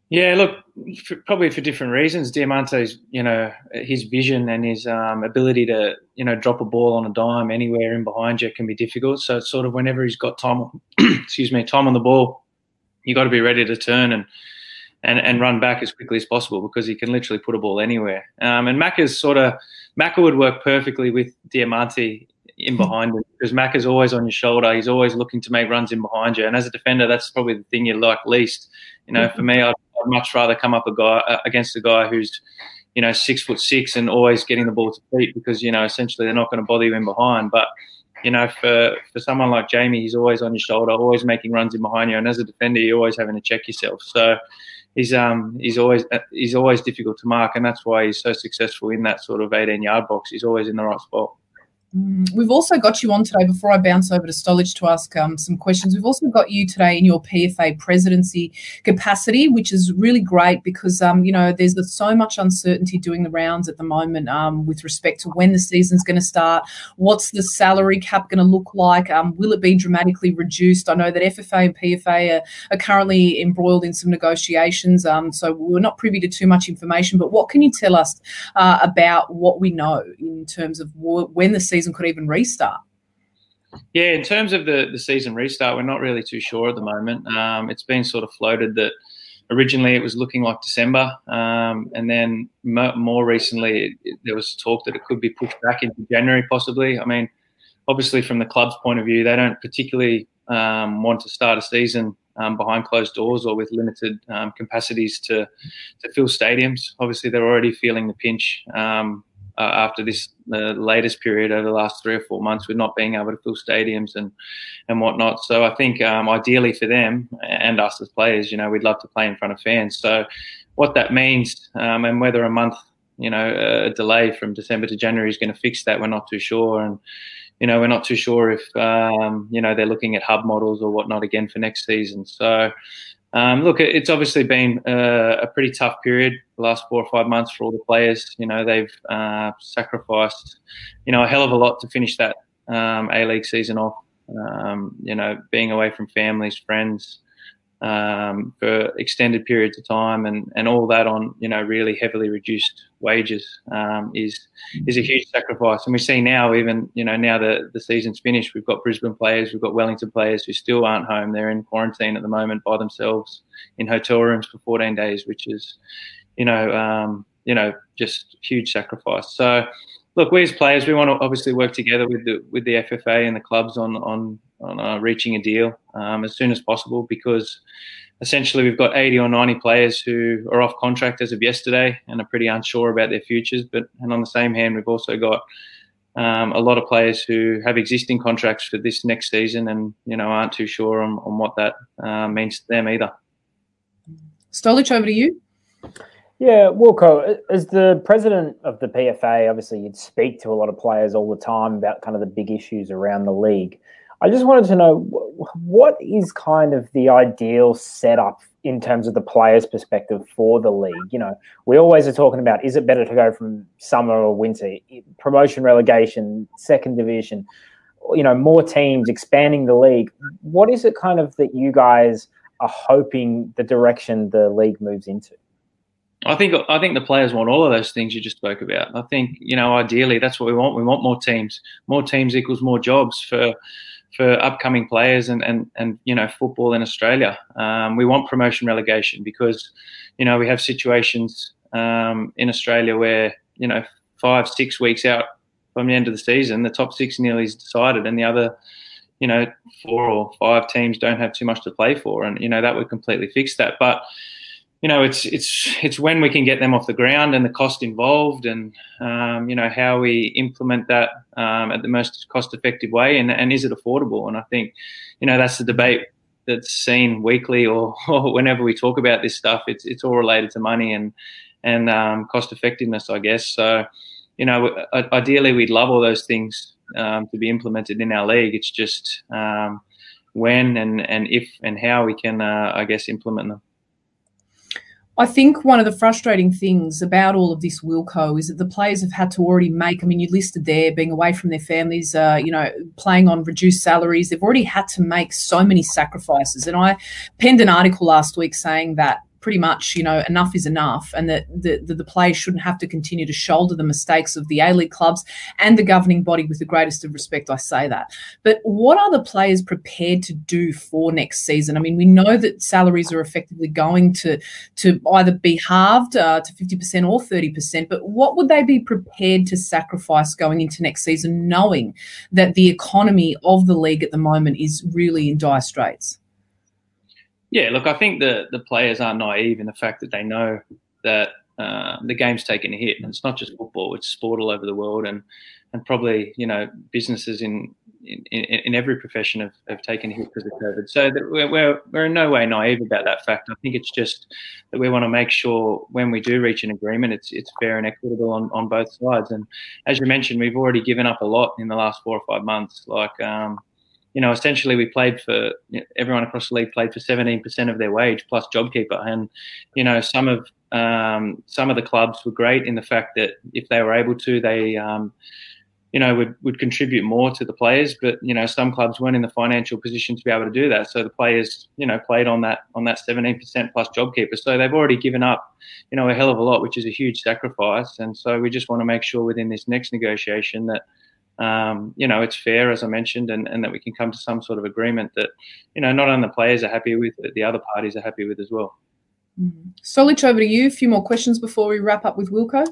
D: Yeah, look, for, probably for different reasons. Diamanti's, you know, his vision and his um, ability to, you know, drop a ball on a dime anywhere in behind you can be difficult. So it's sort of whenever he's got time, excuse me, time on the ball, you got to be ready to turn and and, and run back as quickly as possible because he can literally put a ball anywhere. Um, and Macca's sort of Macca would work perfectly with Diamanti in hmm. behind him because Macca's always on your shoulder. He's always looking to make runs in behind you. And as a defender, that's probably the thing you like least. You know, for me, I'd, I'd much rather come up a guy uh, against a guy who's you know six foot six and always getting the ball to feet because you know essentially they're not going to bother you in behind, but you know, for, for someone like Jamie, he's always on your shoulder, always making runs in behind you. And as a defender, you're always having to check yourself. So he's um he's always he's always difficult to mark, and that's why he's so successful in that sort of 18 yard box. He's always in the right spot.
A: Mm, we've also got you on today, before I bounce over to Stolich to ask um, some questions, we've also got you today in your PFA presidency capacity, which is really great because, um, you know, there's so much uncertainty doing the rounds at the moment um, with respect to when the season's going to start, what's the salary cap going to look like, um, will it be dramatically reduced? I know that FFA and PFA are, are currently embroiled in some negotiations, um, so we're not privy to too much information, but what can you tell us uh, about what we know in terms of when the season season could even restart?
D: Yeah, in terms of the, the season restart, we're not really too sure at the moment. Um, it's been sort of floated that originally it was looking like December, um, and then mo- more recently it, there was talk that it could be pushed back into January possibly. I mean, obviously from the club's point of view, they don't particularly um, want to start a season um, behind closed doors or with limited um, capacities to to fill stadiums. Obviously, they're already feeling the pinch um, uh, after this the latest period over the last three or four months with not being able to fill stadiums and and whatnot. So I think um, ideally for them and us as players, you know, we'd love to play in front of fans. So what that means um, and whether a month, you know, a delay from December to January is going to fix that, we're not too sure. And you know, we're not too sure if um, you know they're looking at hub models or whatnot again for next season. So um, look, it's obviously been a, a, pretty tough period the last four or five months for all the players. You know, they've uh, sacrificed, you know, a hell of a lot to finish that um, A League season off. Um, you know, being away from families, friends, um, for extended periods of time and, and all that on you know really heavily reduced wages um, is is a huge sacrifice. And we see now even you know now that the season's finished we've got Brisbane players we've got Wellington players who still aren't home. They're in quarantine at the moment by themselves in hotel rooms for 14 days which is you know um, you know just huge sacrifice. So look we as players we want to obviously work together with the with the FFA and the clubs on on on uh, reaching a deal um, as soon as possible because essentially we've got 80 or 90 players who are off contract as of yesterday and are pretty unsure about their futures. But and on the same hand, we've also got um, a lot of players who have existing contracts for this next season and you know aren't too sure on, on what that uh, means to them either.
A: Stolich, over to you.
B: Yeah, Wilco, as the president of the PFA, obviously you'd speak to a lot of players all the time about kind of the big issues around the league. I just wanted to know what is kind of the ideal setup in terms of the player's perspective for the league. You know, we always are talking about is it better to go from summer or winter, promotion, relegation, second division, you know, more teams, expanding the league. What is it kind of that you guys are hoping the direction the league moves into?
D: I think I think the players want all of those things you just spoke about. I think you know ideally that's what we want. We want more teams. More teams equals more jobs for for upcoming players and, and, and you know football in Australia. Um, we want promotion relegation because you know we have situations um, in Australia where you know five six weeks out from the end of the season, the top six nearly is decided, and the other you know four or five teams don't have too much to play for, and you know that would completely fix that. But you know, it's it's it's when we can get them off the ground and the cost involved, and um, you know how we implement that um, at the most cost-effective way, and and is it affordable? And I think, you know, that's the debate that's seen weekly or, or whenever we talk about this stuff. It's it's all related to money and and um, cost effectiveness, I guess. So, you know, ideally we'd love all those things um, to be implemented in our league. It's just um, when and and if and how we can, uh, I guess, implement them.
A: I think one of the frustrating things about all of this Wilco is that the players have had to already make. I mean, you listed there being away from their families, uh, you know, playing on reduced salaries. They've already had to make so many sacrifices. And I penned an article last week saying that pretty much, you know, enough is enough, and that the, the, the players shouldn't have to continue to shoulder the mistakes of the A League clubs and the governing body with the greatest of respect. I say that. But what are the players prepared to do for next season? I mean, we know that salaries are effectively going to, to either be halved uh, to 50% or 30%, but what would they be prepared to sacrifice going into next season, knowing that the economy of the league at the moment is really in dire straits?
D: Yeah, look, I think the the players are naive in the fact that they know that uh, the game's taken a hit, and it's not just football; it's sport all over the world, and and probably you know businesses in in, in every profession have, have taken a hit because of COVID. So we're, we're we're in no way naive about that fact. I think it's just that we want to make sure when we do reach an agreement, it's it's fair and equitable on, on both sides. And as you mentioned, we've already given up a lot in the last four or five months. Like um, you know, essentially we played for you know, everyone across the league played for 17% of their wage plus JobKeeper, and you know some of um, some of the clubs were great in the fact that if they were able to, they um, you know would would contribute more to the players, but you know some clubs weren't in the financial position to be able to do that, so the players you know played on that on that 17% plus JobKeeper, so they've already given up you know a hell of a lot, which is a huge sacrifice, and so we just want to make sure within this next negotiation that um, you know, it's fair, as I mentioned, and, and that we can come to some sort of agreement that, you know, not only the players are happy with, but the other parties are happy with as well.
A: Mm-hmm. Stolich, over to you. A few more questions before we wrap up with Wilco.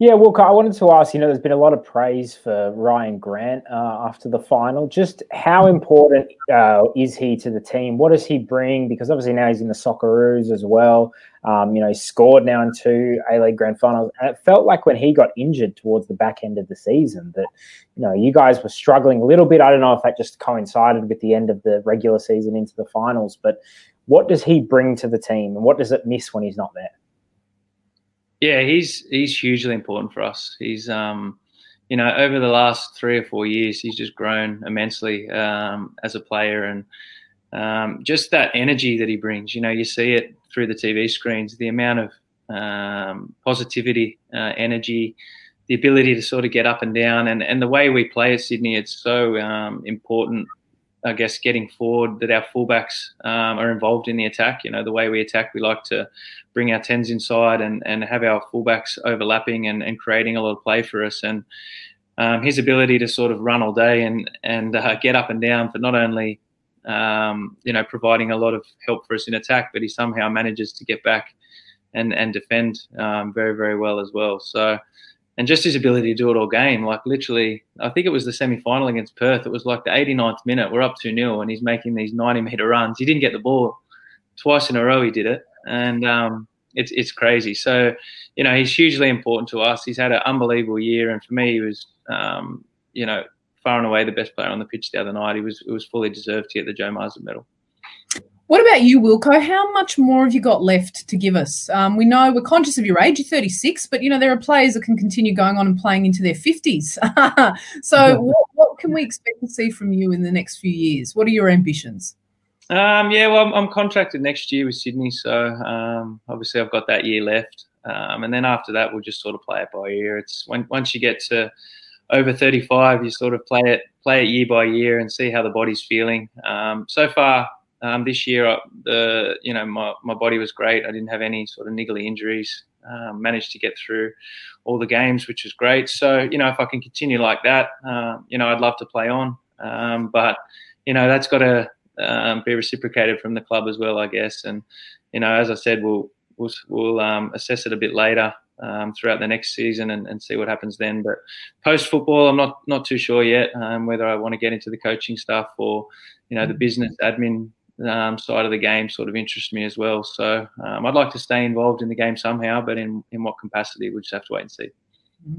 B: Yeah, well, I wanted to ask. You know, there's been a lot of praise for Rhyan Grant uh, after the final. Just how important uh, is he to the team? What does he bring? Because obviously now he's in the Socceroos as well. Um, you know, he scored now in two A League Grand Finals, and it felt like when he got injured towards the back end of the season that you know you guys were struggling a little bit. I don't know if that just coincided with the end of the regular season into the finals, but what does he bring to the team, and what does it miss when he's not there?
D: Yeah, he's he's hugely important for us. He's um, you know, over the last three or four years, he's just grown immensely um, as a player, and um, just that energy that he brings. You know, you see it through the TV screens. The amount of um, positivity, uh, energy, the ability to sort of get up and down, and and the way we play at Sydney, it's so um, important I guess, getting forward that our fullbacks um, are involved in the attack. You know, the way we attack, we like to bring our tens inside and, and have our fullbacks overlapping and, and creating a lot of play for us. And um, his ability to sort of run all day and and uh, get up and down for not only um, you know providing a lot of help for us in attack, but he somehow manages to get back and and defend um, very very well as well. So and just his ability to do it all game. Like literally, I think it was the semi final against Perth. It was like the 89th minute. We're up 2 0, and he's making these 90 meter runs. He didn't get the ball twice in a row. He did it, and um, it's it's crazy. So, you know, he's hugely important to us. He's had an unbelievable year, and for me, he was, um, you know, far and away the best player on the pitch the other night. He was it was fully deserved to get the Joe Marston medal.
A: What about you, Wilco? How much more have you got left to give us? Um, we know we're conscious of your age. You're 36, but you know there are players that can continue going on and playing into their 50s. so, what, what, can we expect to see from you in the next few years? What are your ambitions?
D: Um, yeah, well, I'm, I'm, contracted next year with Sydney, so um, obviously I've got that year left, um, and then after that we'll just sort of play it by ear. It's when once you get to over 35, you sort of play it play it year by year and see how the body's feeling. Um, so far um, this year, the you know my, my body was great. I didn't have any sort of niggly injuries. Um, managed to get through all the games, which was great. So you know if I can continue like that, uh, you know I'd love to play on. Um, but you know that's got to um, be reciprocated from the club as well, I guess. And you know as I said, we'll we'll, we'll um, assess it a bit later. Um, throughout the next season and, and, see what happens then. But post football, I'm not not too sure yet um, whether I want to get into the coaching stuff or you know the business admin um, side of the game sort of interests me as well. So um, I'd like to stay involved in the game somehow, but in, in what capacity, we just have to wait and see.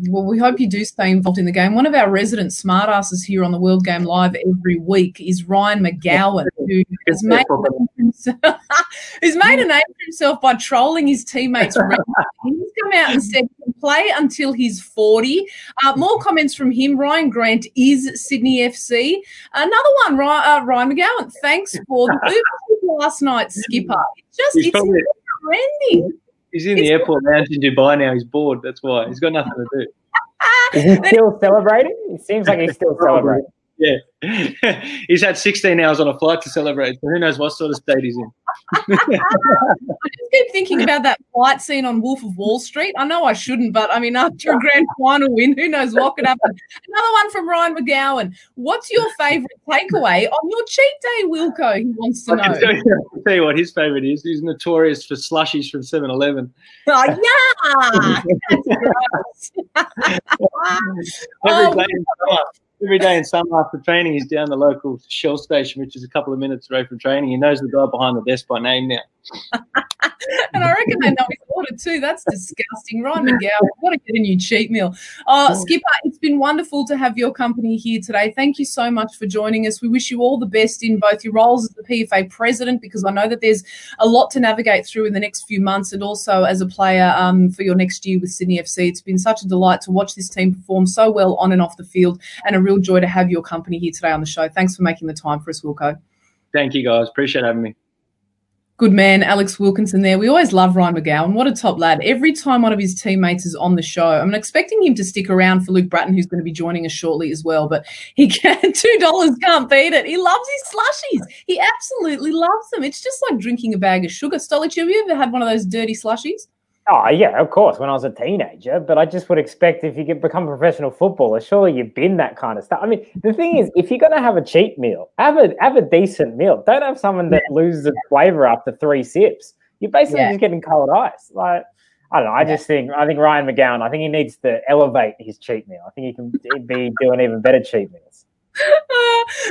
A: Well, we hope you do stay involved in the game. One of our resident smartasses here on the World Game Live every week is Ryan McGowan, who has made, who's made a name for himself by trolling his teammates. he's come out and said he can play until he's 40. Uh, more comments from him. Rhyan Grant is Sydney FC. Another one, Ryan, uh, Ryan McGowan. Thanks for the last night, Skipper. It's just, he's it's probably, trending.
D: He's in the airport lounge in Dubai now. He's bored. That's why. He's got nothing to do.
B: Is he still celebrating? It seems like he's still celebrating.
D: Yeah. he's had 16 hours on a flight to celebrate. So who knows what sort of state he's in.
A: I just keep thinking about that flight scene on Wolf of Wall Street. I know I shouldn't, but I mean, after a grand final win, who knows what could happen? Another one from Ryan McGowan. What's your favourite takeaway on your cheat day, Wilco? He wants to know. I'll
D: tell, you, tell you what his favourite is. He's notorious for slushies from 7 Eleven.
A: Oh, yeah.
D: Every oh, every day in summer after training, he's down the local Shell station, which is a couple of minutes away from training. He knows the guy behind the desk by name now.
A: and I reckon they know his order too. That's disgusting. Ryan McGowan, got to get a new cheat meal. Uh, Skipper, it's been wonderful to have your company here today. Thank you so much for joining us. We wish you all the best in both your roles as the PFA president, because I know that there's a lot to navigate through in the next few months, and also as a player um, for your next year with Sydney FC. It's been such a delight to watch this team perform so well on and off the field, and a real joy to have your company here today on the show. Thanks for making the time for us, Wilco.
D: Thank you, guys. Appreciate having me.
A: Good man, Alex Wilkinson there. We always love Ryan McGowan. What a top lad. Every time one of his teammates is on the show, I'm expecting him to stick around for Luke Brattan, who's going to be joining us shortly as well. But he can't. $2 can't beat it. He loves his slushies. He absolutely loves them. It's just like drinking a bag of sugar. Stolich, have you ever had one of those dirty slushies?
B: Oh yeah, of course. When I was a teenager, but I just would expect if you get become a professional footballer, surely you've been that kind of stuff. I mean, the thing is, if you're going to have a cheap meal, have a have a decent meal. Don't have someone that loses its flavor after three sips. You're basically yeah. just getting cold ice. Like, I don't know. I just think I think Ryan McGowan. I think he needs to elevate his cheat meal. I think he can be doing even better cheat meals.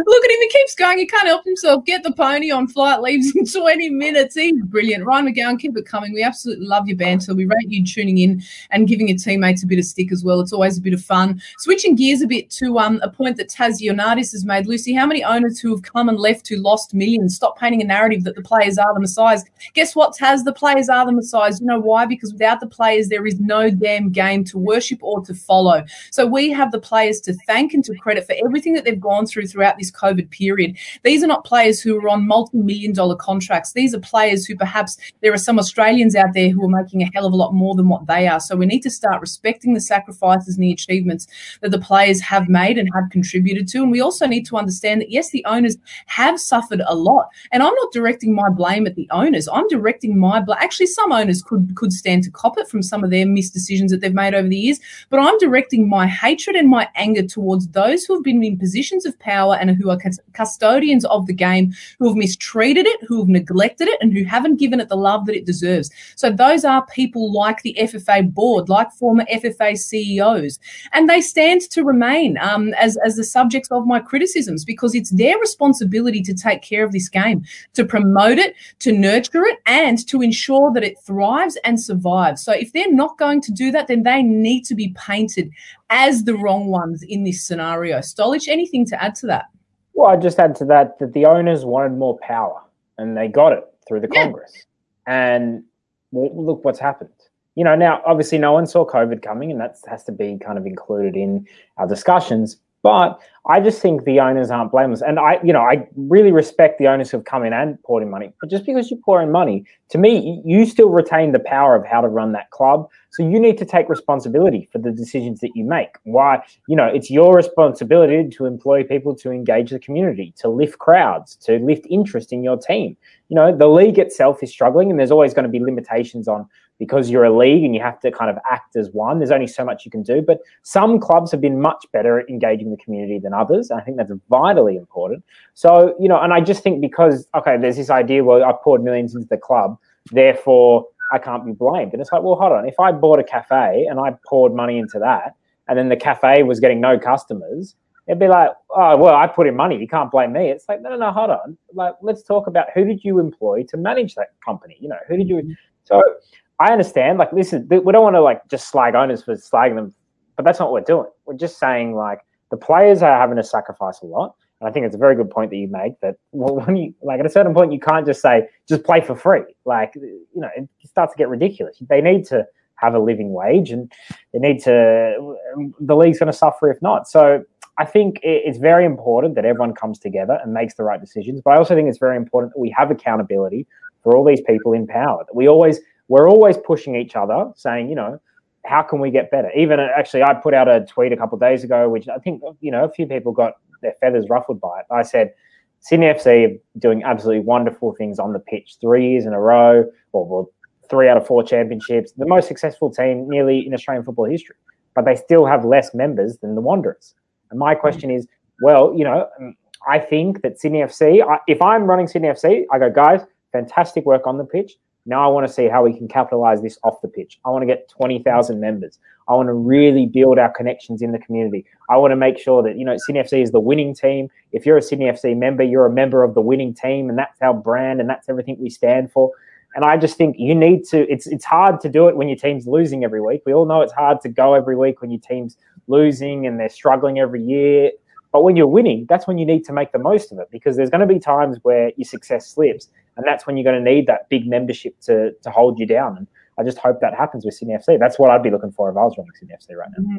A: Look at him. He keeps going. He can't help himself. Get the pony on flight. Leaves in 20 minutes. He's brilliant. Ryan McGowan, keep it coming. We absolutely love your banter. We rate you tuning in and giving your teammates a bit of stick as well. It's always a bit of fun. Switching gears a bit to um, a point that Taz Ioannidis has made. Lucy, how many owners who have come and left who lost millions? Stop painting a narrative that the players are the messiahs. Guess what, Taz? The players are the messiahs. You know why? Because without the players, there is no damn game to worship or to follow. So we have the players to thank and to credit for everything that they've gone through throughout this COVID period. These are not players who are on multi million dollar contracts. These are players who perhaps there are some Australians out there who are making a hell of a lot more than what they are. So we need to start respecting the sacrifices and the achievements that the players have made and have contributed to. And we also need to understand that, yes, the owners have suffered a lot. And I'm not directing my blame at the owners. I'm directing my blame. Actually, some owners could, could stand to cop it from some of their missed decisions that they've made over the years. But I'm directing my hatred and my anger towards those who have been in positions of power and who are custodians of the game, who have mistreated it, who have neglected it, and who haven't given it the love that it deserves. So those are people like the FFA board, like former FFA CEOs, and they stand to remain um, as as the subjects of my criticisms because it's their responsibility to take care of this game, to promote it, to nurture it, and to ensure that it thrives and survives. So if they're not going to do that, then they need to be painted as the wrong ones in this scenario. Stolich, anything to add to that?
B: Well, I just add to that that the owners wanted more power and they got it through the yeah. Congress. And well, look what's happened. You know, now obviously no one saw COVID coming, and that has to be kind of included in our discussions. But I just think the owners aren't blameless. And I, you know, I really respect the owners who've come in and poured in money. But just because you pour in money, to me, you still retain the power of how to run that club. So you need to take responsibility for the decisions that you make. Why, you know, it's your responsibility to employ people to engage the community, to lift crowds, to lift interest in your team. You know, the league itself is struggling and there's always going to be limitations on because you're a league and you have to kind of act as one. There's only so much you can do. But some clubs have been much better at engaging the community than others. And I think that's vitally important. So, you know, and I just think because, okay, there's this idea, well, I poured millions into the club, therefore I can't be blamed. And it's like, well, hold on. If I bought a cafe and I poured money into that, and then the cafe was getting no customers, it'd be like, oh, well, I put in money. You can't blame me. It's like, no, no, no, hold on. Like, let's talk about who did you employ to manage that company? You know, who did you? Mm-hmm. So I understand. Like, listen, we don't want to like just slag owners for slagging them, but that's not what we're doing. We're just saying like the players are having to sacrifice a lot. And I think it's a very good point that you make that well, when you like at a certain point, you can't just say just play for free. Like, you know, it starts to get ridiculous. They need to have a living wage, and they need to. The league's going to suffer if not. So I think it's very important that everyone comes together and makes the right decisions. But I also think it's very important that we have accountability for all these people in power. That we always we're always pushing each other, saying, you know, how can we get better? Even uh, actually, I put out a tweet a couple days ago, which I think you know a few people got their feathers ruffled by it. I said, Sydney FC doing absolutely wonderful things on the pitch, three years in a row, or three out of four championships, the most successful team nearly in Australian football history. But they still have less members than the Wanderers. And my question is, well, you know, um, I think that Sydney FC, if I'm running Sydney FC, I go, guys, fantastic work on the pitch. Now I want to see how we can capitalize this off the pitch. I want to get 20,000 members. I want to really build our connections in the community. I want to make sure that, you know, Sydney FC is the winning team. If you're a Sydney FC member, you're a member of the winning team, and that's our brand and that's everything we stand for. And I just think you need to, it's, it's hard to do it when your team's losing every week. We all know it's hard to go every week when your team's losing and they're struggling every year. But when you're winning, that's when you need to make the most of it because there's going to be times where your success slips, and that's when you're going to need that big membership to to hold you down. And I just hope that happens with Sydney FC. That's what I'd be looking for if I was running Sydney FC right now. Mm-hmm.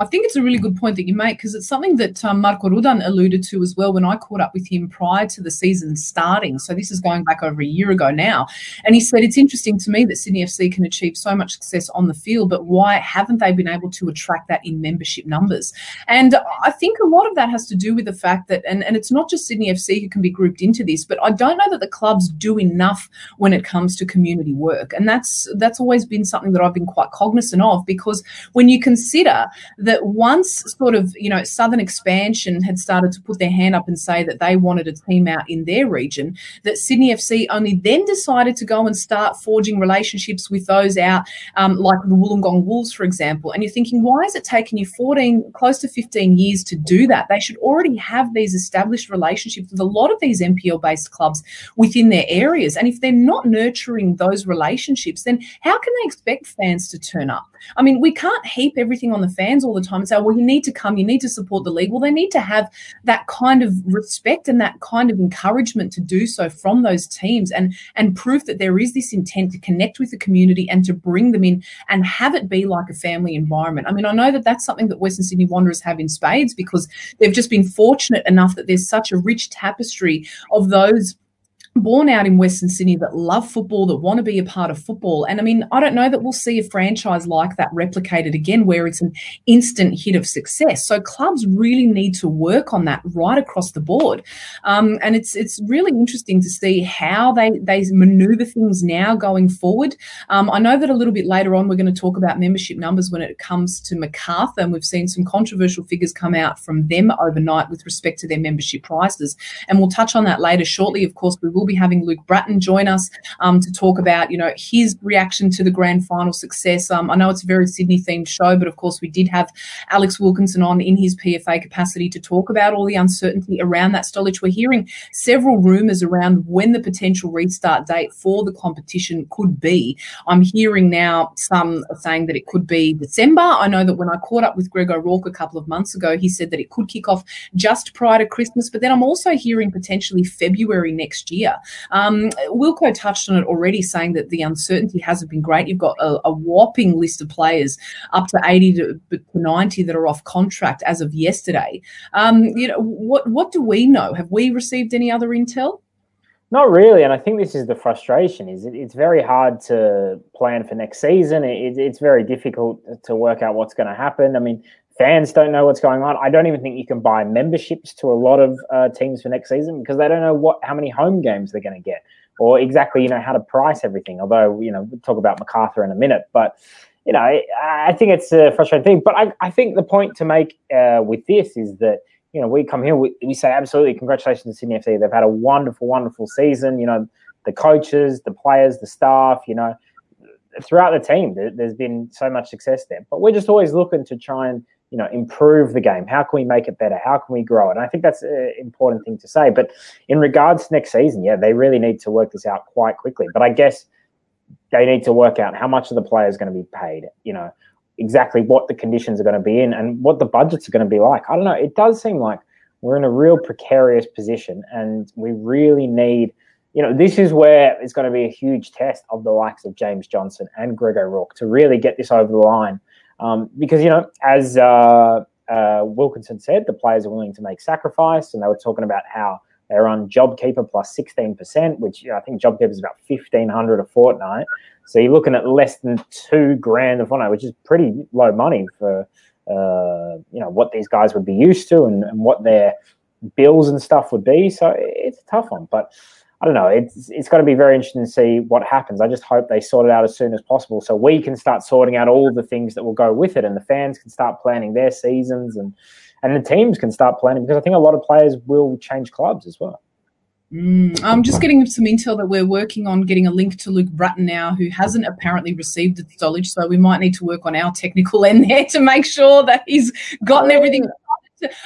A: I think it's a really good point that you make because it's something that um, Marko Rudan alluded to as well when I caught up with him prior to the season starting. So this is going back over a year ago now. And he said, It's interesting to me that Sydney FC can achieve so much success on the field, but why haven't they been able to attract that in membership numbers? And I think a lot of that has to do with the fact that, and, and it's not just Sydney FC who can be grouped into this, but I don't know that the clubs do enough when it comes to community work. And that's that's always been something that I've been quite cognizant of because when you consider that that once sort of, you know, Southern Expansion had started to put their hand up and say that they wanted a team out in their region, that Sydney FC only then decided to go and start forging relationships with those out, um, like the Wollongong Wolves, for example. And you're thinking, why has it taken you 14, close to 15 years to do that? They should already have these established relationships with a lot of these NPL based clubs within their areas. And if they're not nurturing those relationships, then how can they expect fans to turn up? I mean, we can't heap everything on the fans all the time and say, oh, well, you need to come, you need to support the league. Well, they need to have that kind of respect and that kind of encouragement to do so from those teams and, and proof that there is this intent to connect with the community and to bring them in and have it be like a family environment. I mean, I know that that's something that Western Sydney Wanderers have in spades because they've just been fortunate enough that there's such a rich tapestry of those born out in Western Sydney that love football, that want to be a part of football. And I mean, I don't know that we'll see a franchise like that replicated again where it's an instant hit of success. So clubs really need to work on that right across the board. Um, and it's it's really interesting to see how they, they maneuver things now going forward. Um, I know that a little bit later on we're going to talk about membership numbers when it comes to Macarthur, and we've seen some controversial figures come out from them overnight with respect to their membership prices. And we'll touch on that later shortly. Of course, we will be having Luke Brattan join us um, to talk about, you know, his reaction to the grand final success. Um, I know it's a very Sydney themed show, but of course we did have Alex Wilkinson on in his PFA capacity to talk about all the uncertainty around that Stolich. We're hearing several rumours around when the potential restart date for the competition could be. I'm hearing now some saying that it could be December. I know that when I caught up with Greg O'Rourke a couple of months ago, he said that it could kick off just prior to Christmas, but then I'm also hearing potentially February next year. Um, Wilco touched on it already, saying that the uncertainty hasn't been great. You've got a, a whopping list of players, up to 80 to, to 90 that are off contract as of yesterday. Um, you know, what what do we know? Have we received any other intel?
B: Not really, and I think this is the frustration. Is it, it's very hard to plan for next season. It, it's very difficult to work out what's going to happen. I mean, fans don't know what's going on. I don't even think you can buy memberships to a lot of uh, teams for next season because they don't know what how many home games they're going to get or exactly you know how to price everything. Although you know we'll talk about Macarthur in a minute, but you know I, I think it's a frustrating thing. But I, I think the point to make uh, with this is that you know we come here we, we say absolutely congratulations to Sydney FC. They've had a wonderful wonderful season. You know the coaches, the players, the staff. You know throughout the team, there's been so much success there. But we're just always looking to try and you know improve the game? How can we make it better? How can we grow it? And i think that's an important thing to say. But in regards to next season yeah they really need to work this out quite quickly. But i guess they need to work out how much of the players going to be paid you know exactly what the conditions are going to be in and what the budgets are going to be like. I don't know. It does seem like we're in a real precarious position and we really need you know, this is where it's going to be a huge test of the likes of James Johnson and Greg O'Rourke to really get this over the line um, because, you know, as uh, uh, Wilkinson said, the players are willing to make sacrifice, and they were talking about how they're on JobKeeper plus 16%, which you know, I think JobKeeper is about 1500 a fortnight. So you're looking at less than two grand a fortnight, which is pretty low money for, uh, you know, what these guys would be used to and, and what their bills and stuff would be. So it's a tough one. But I don't know. It's it's going to be very interesting to see what happens. I just hope they sort it out as soon as possible, so we can start sorting out all the things that will go with it, and the fans can start planning their seasons, and and the teams can start planning because I think a lot of players will change clubs as well.
A: Mm, I'm just getting some intel that we're working on getting a link to Luke Brattan now, who hasn't apparently received the Stolich. So we might need to work on our technical end there to make sure that he's gotten everything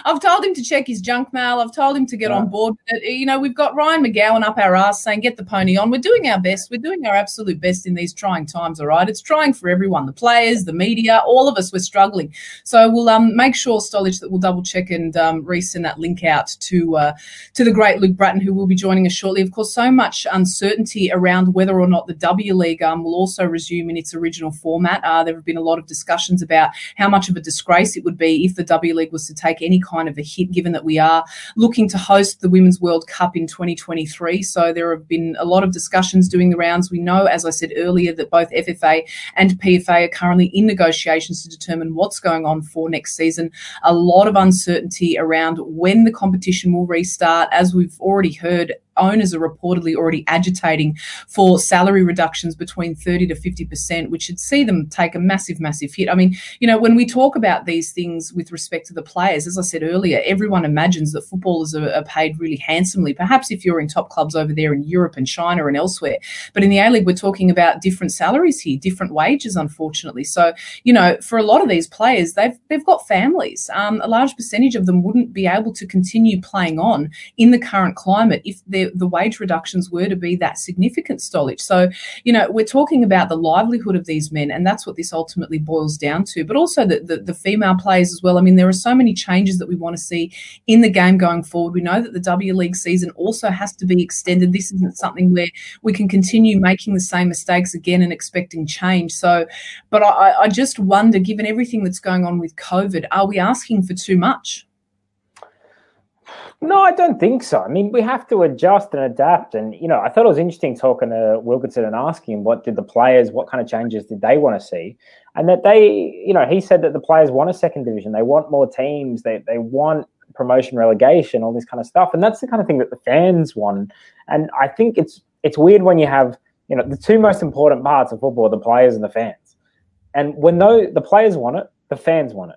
A: I've told him to check his junk mail. I've told him to get on board. You know, we've got Ryan McGowan up our ass saying, get the pony on. We're doing our best. We're doing our absolute best in these trying times, all right? It's trying for everyone, the players, the media, all of us, we're struggling. So we'll um, make sure, Stolich, that we'll double check and um, resend that link out to, uh, to the great Luke Brattan, who will be joining us shortly. Of course, so much uncertainty around whether or not the W League um, will also resume in its original format. Uh, there have been a lot of discussions about how much of a disgrace it would be if the W League was to take any kind of a hit, given that we are looking to host the Women's World Cup in 2023. So there have been a lot of discussions doing the rounds. We know, as I said earlier, that both FFA and PFA are currently in negotiations to determine what's going on for next season. A lot of uncertainty around when the competition will restart. As we've already heard, owners are reportedly already agitating for salary reductions between 30 to 50%, which should see them take a massive, massive hit. I mean, you know, when we talk about these things with respect to the players, as I said earlier, everyone imagines that footballers are, are paid really handsomely. Perhaps if you're in top clubs over there in Europe and China and elsewhere. But in the A League, we're talking about different salaries here, different wages, unfortunately. So, you know, for a lot of these players, they've they've got families. Um, a large percentage of them wouldn't be able to continue playing on in the current climate if the wage reductions were to be that significant, Stolich. So, you know, we're talking about the livelihood of these men, and that's what this ultimately boils down to. But also the, the, the female players as well. I mean, there are so many changes that we want to see in the game going forward. We know that the W League season also has to be extended. This isn't something where we can continue making the same mistakes again and expecting change. So, but I, I just wonder, given everything that's going on with COVID, are we asking for too much?
B: No, I don't think so. I mean, we have to adjust and adapt. And, you know, I thought it was interesting talking to Wilkinson and asking him what did the players, what kind of changes did they want to see? And that they, you know, he said that the players want a second division. They want more teams. They, they want promotion, relegation, all this kind of stuff. And that's the kind of thing that the fans want. And I think it's it's weird when you have, you know, the two most important parts of football, the players and the fans. And when no, the players want it, the fans want it.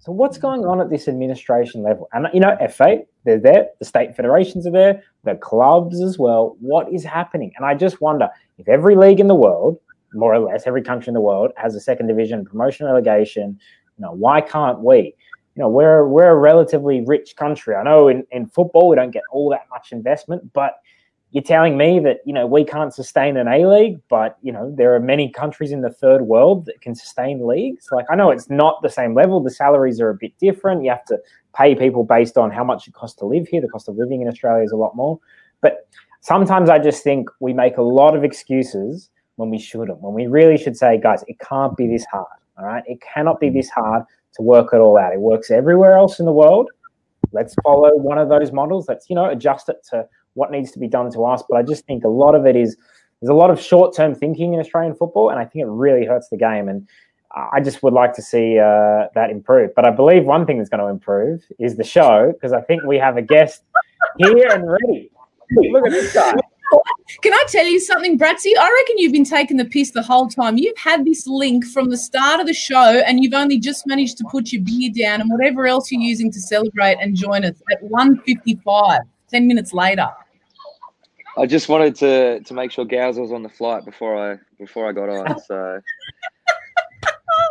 B: So what's going on at this administration level? And you know, FA, they're there, the state federations are there, the clubs as well. What is happening? And I just wonder if every league in the world, more or less, every country in the world has a second division, promotion, relegation. You know, why can't we? You know, we're we're a relatively rich country. I know in, in football we don't get all that much investment, but you're telling me that you know we can't sustain an A league, but you know there are many countries in the third world that can sustain leagues. Like I know it's not the same level; the salaries are a bit different. You have to pay people based on how much it costs to live here. The cost of living in Australia is a lot more. But sometimes I just think we make a lot of excuses when we shouldn't. When we really should say, guys, it can't be this hard. All right, it cannot be this hard to work it all out. It works everywhere else in the world. Let's follow one of those models. Let's you know adjust it to what needs to be done to us. But I just think a lot of it is there's a lot of short term thinking in Australian football, and I think it really hurts the game. And I just would like to see uh, that improve. But I believe one thing that's going to improve is the show because I think we have a guest here and ready. Look at this guy.
A: Can I tell you something, Bratsy? I reckon you've been taking the piss the whole time. You've had this link from the start of the show, and you've only just managed to put your beer down and whatever else you're using to celebrate and join us at 1.55. 10 minutes later.
E: I just wanted to to make sure Gals was on the flight before I before I got on. So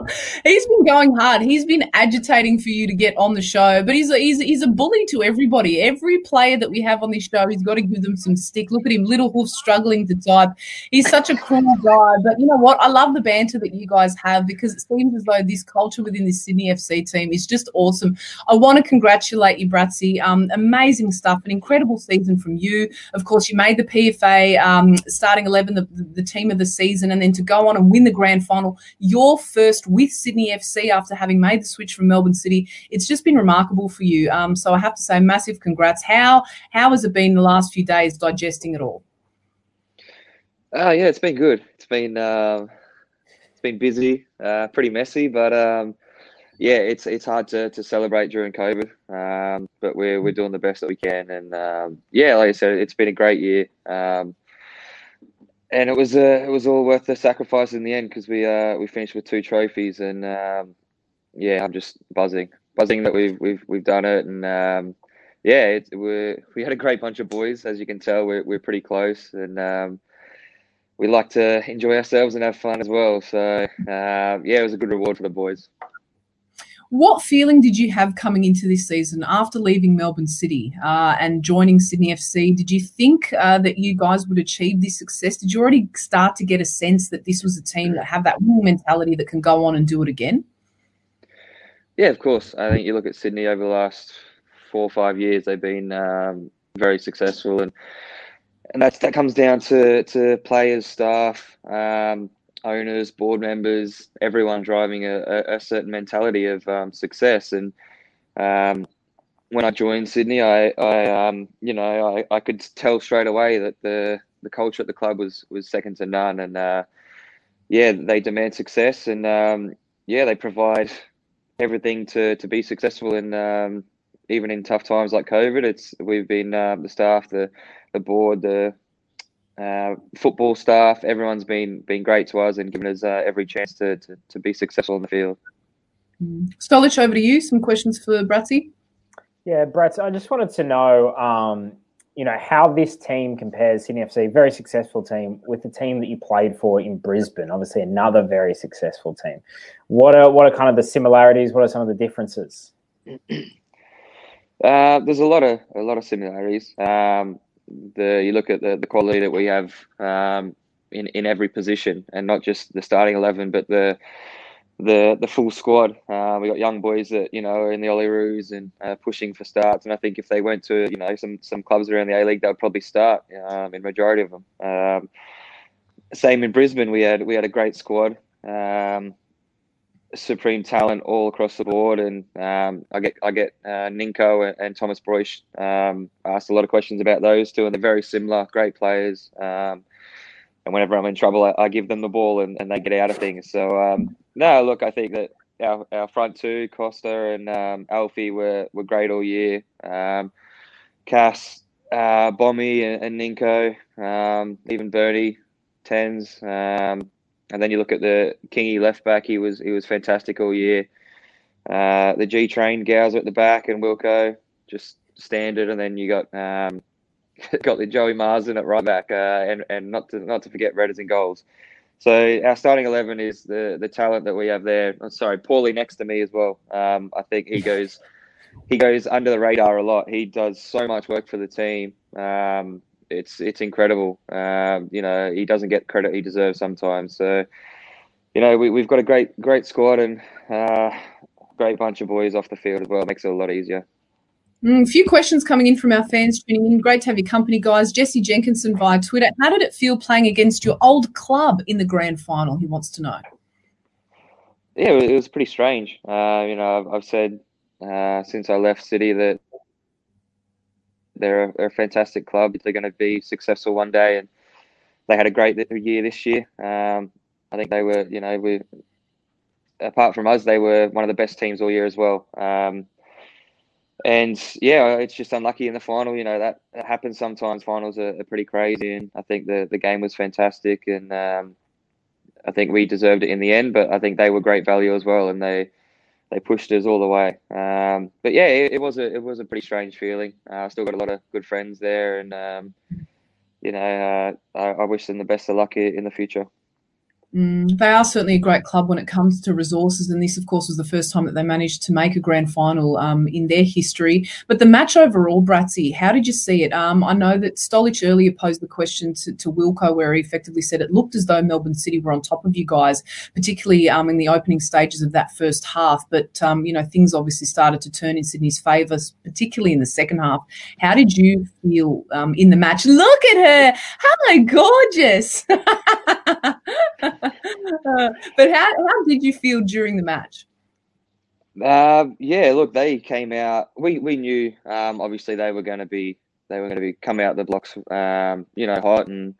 A: he's been going hard. He's been agitating for you to get on the show, but he's a, he's, he's a bully to everybody. Every player that we have on this show, he's got to give them some stick. Look at him, little hoof struggling to type. He's such a cool guy. But you know what? I love the banter that you guys have because it seems as though this culture within this Sydney FC team is just awesome. I want to congratulate you, Bratsy. Um, amazing stuff, an incredible season from you. Of course, you made the PFA um, starting 11, the, the team of the season, and then to go on and win the grand final. Your first with Sydney FC after having made the switch from Melbourne City. It's just been remarkable for you. Um, so I have to say, massive congrats. How how has it been the last few days digesting it all?
E: Uh, yeah, it's been good. It's been uh, it's been busy, uh, pretty messy, but um, yeah, it's it's hard to, to celebrate during COVID. Um, but we're we're doing the best that we can, and um, yeah, like I said, it's been a great year. Um, and it was uh, it was all worth the sacrifice in the end because we uh, we finished with two trophies and um, yeah I'm just buzzing buzzing that we've we've we've done it. And um, yeah it, we we had a great bunch of boys as you can tell we're we're pretty close. And um, we like to enjoy ourselves and have fun as well. So uh, yeah it was a good reward for the boys.
A: What feeling did you have coming into this season after leaving Melbourne City uh, and joining Sydney FC? Did you think uh, that you guys would achieve this success? Did you already start to get a sense that this was a team that have that mentality that can go on and do it again?
E: Yeah, of course. I think you look at Sydney over the last four or five years; they've been um, very successful, and and that's that comes down to to players, staff, um, owners, board members, everyone driving a, a certain mentality of um, success. And um, when I joined Sydney, I, I um, you know, I, I could tell straight away that the the culture at the club was was second to none. And uh, yeah, they demand success, and um, yeah, they provide everything to to be successful. And um, even in tough times like COVID, it's we've been uh, the staff, the the board, the uh, football staff, everyone's been been great to us and given us uh, every chance to, to, to be successful in the field.
A: Mm. Stolich, over to you. Some questions for Bratsy.
B: Yeah, Brats, I just wanted to know, um, you know, how this team compares Sydney FC, very successful team, with the team that you played for in Brisbane. Obviously, another very successful team. What are what are kind of the similarities? What are some of the differences?
E: Uh, there's a lot of a lot of similarities. Um, the you look at the, the quality that we have um, in in every position, and not just the starting eleven, but the the the full squad. Uh, we got young boys that you know are in the Olyroos and uh, pushing for starts. And I think if they went to you know some some clubs around the A League, they would probably start um, in majority of them. Um, same in Brisbane, we had we had a great squad. Um, supreme talent all across the board, and um, I get I get uh, Ninko and, and Thomas Broich um, asked a lot of questions about those two, and they're very similar, great players. Um, and whenever I'm in trouble, I, I, give them the ball and, and they get out of things. So um, no, look, I think that our, our front two, Kosta and um, Alfie, were, were great all year. Um, Cass, uh, Bommy, and, and Ninko, even Bernie, tens. Um, and then you look at the Kingy left back; he was he was fantastic all year. Uh, the G train Gowser at the back and Wilco just standard, and then you got um, got the Joey Marston at right back, uh, and and not to not to forget Redders in goals. So our starting eleven is the the talent that we have there. I'm sorry, Paulie next to me as well. Um, I think he goes he goes under the radar a lot. He does so much work for the team. Um, it's it's incredible. Um, you know, he doesn't get credit he deserves sometimes. So, you know, we, we've got a great great squad and uh, great bunch of boys off the field as well. It makes it a lot easier.
A: Mm, a few questions coming in from our fans tuning in. Great to have your company, guys. Jesse Jenkinson via Twitter. How did it feel playing against your old club in the grand final? He wants to know.
E: Yeah, it was pretty strange. Uh, you know, I've, I've said uh, since I left City that they're a, they're a fantastic club. They're going to be successful one day, and they had a great year this year. Um, I think they were, you know, we apart from us, they were one of the best teams all year as well. Um, and yeah, it's just unlucky in the final. You know that, happens sometimes. Finals are, are, pretty crazy, and I think the the game was fantastic, and um, I think we deserved it in the end. But I think they were great value as well, and they they pushed us all the way. Um, but yeah, it, it, was a it was a pretty strange feeling. Uh, I still got a lot of good friends there, and um, you know, uh, I, I, wish them the best of luck in the future.
A: Mm, they are certainly a great club when it comes to resources, and this, of course, was the first time that they managed to make a grand final um, in their history. But the match overall, Bratsy, how did you see it? Um, I know that Stolich earlier posed the question to, to, Wilco, where he effectively said it looked as though Melbourne City were on top of you guys, particularly um, in the opening stages of that first half. But um, you know, things obviously started to turn in Sydney's favour, particularly in the second half. How did you feel um, in the match? Look at her! Hello, gorgeous. but how, how did you feel during the match?
E: Uh, yeah, look, they came out. We we knew um, obviously they were going to be they were going to be come out the blocks, um, you know, hot, and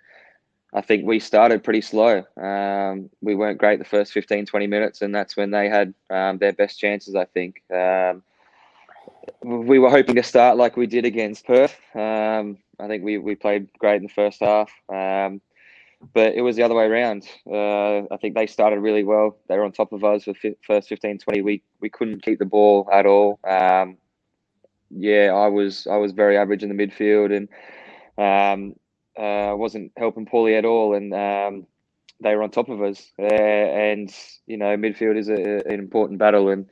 E: I think we started pretty slow. Um, we weren't great the first 15, 20 minutes, and that's when they had um, their best chances. I think um, we were hoping to start like we did against Perth. I think we, we played great in the first half. But it was the other way around. Uh, I think they started really well. They were on top of us for the first 15, 20. We we couldn't keep the ball at all. Um, yeah, I was I was very average in the midfield and um, uh, wasn't helping Paulie at all. And um, they were on top of us. Uh, and you know, midfield is a, an important battle and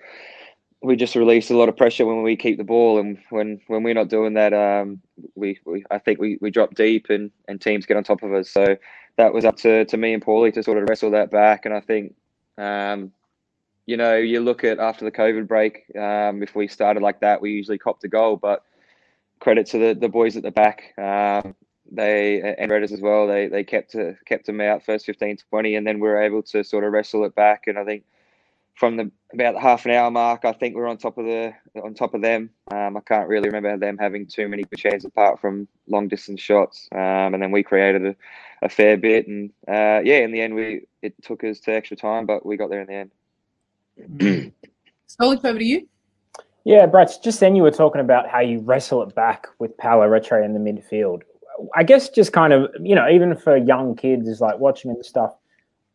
E: we just release a lot of pressure when we keep the ball, and when when we're not doing that, um, we, we I think we, we drop deep and, and teams get on top of us. So that was up to, to me and Paulie to sort of wrestle that back. And I think, um, you know, you look at after the COVID break, um, if we started like that, we usually copped a goal. But credit to the, the boys at the back. Um, they and Redders as well. They they kept to, kept them out first 15, 20, and then we were able to sort of wrestle it back. And I think from the about the half an hour mark, I think we are on top of the on top of them. Um, I can't really remember them having too many chances apart from long distance shots, um, and then we created a, a fair bit. And uh, yeah, in the end, we it took us to extra time, but we got there in the end.
A: Stolich, over to you.
B: Yeah, Brad, just then you were talking about how you wrestle it back with Paulo Retre in the midfield. I guess just kind of, you know, even for young kids, is like watching and stuff.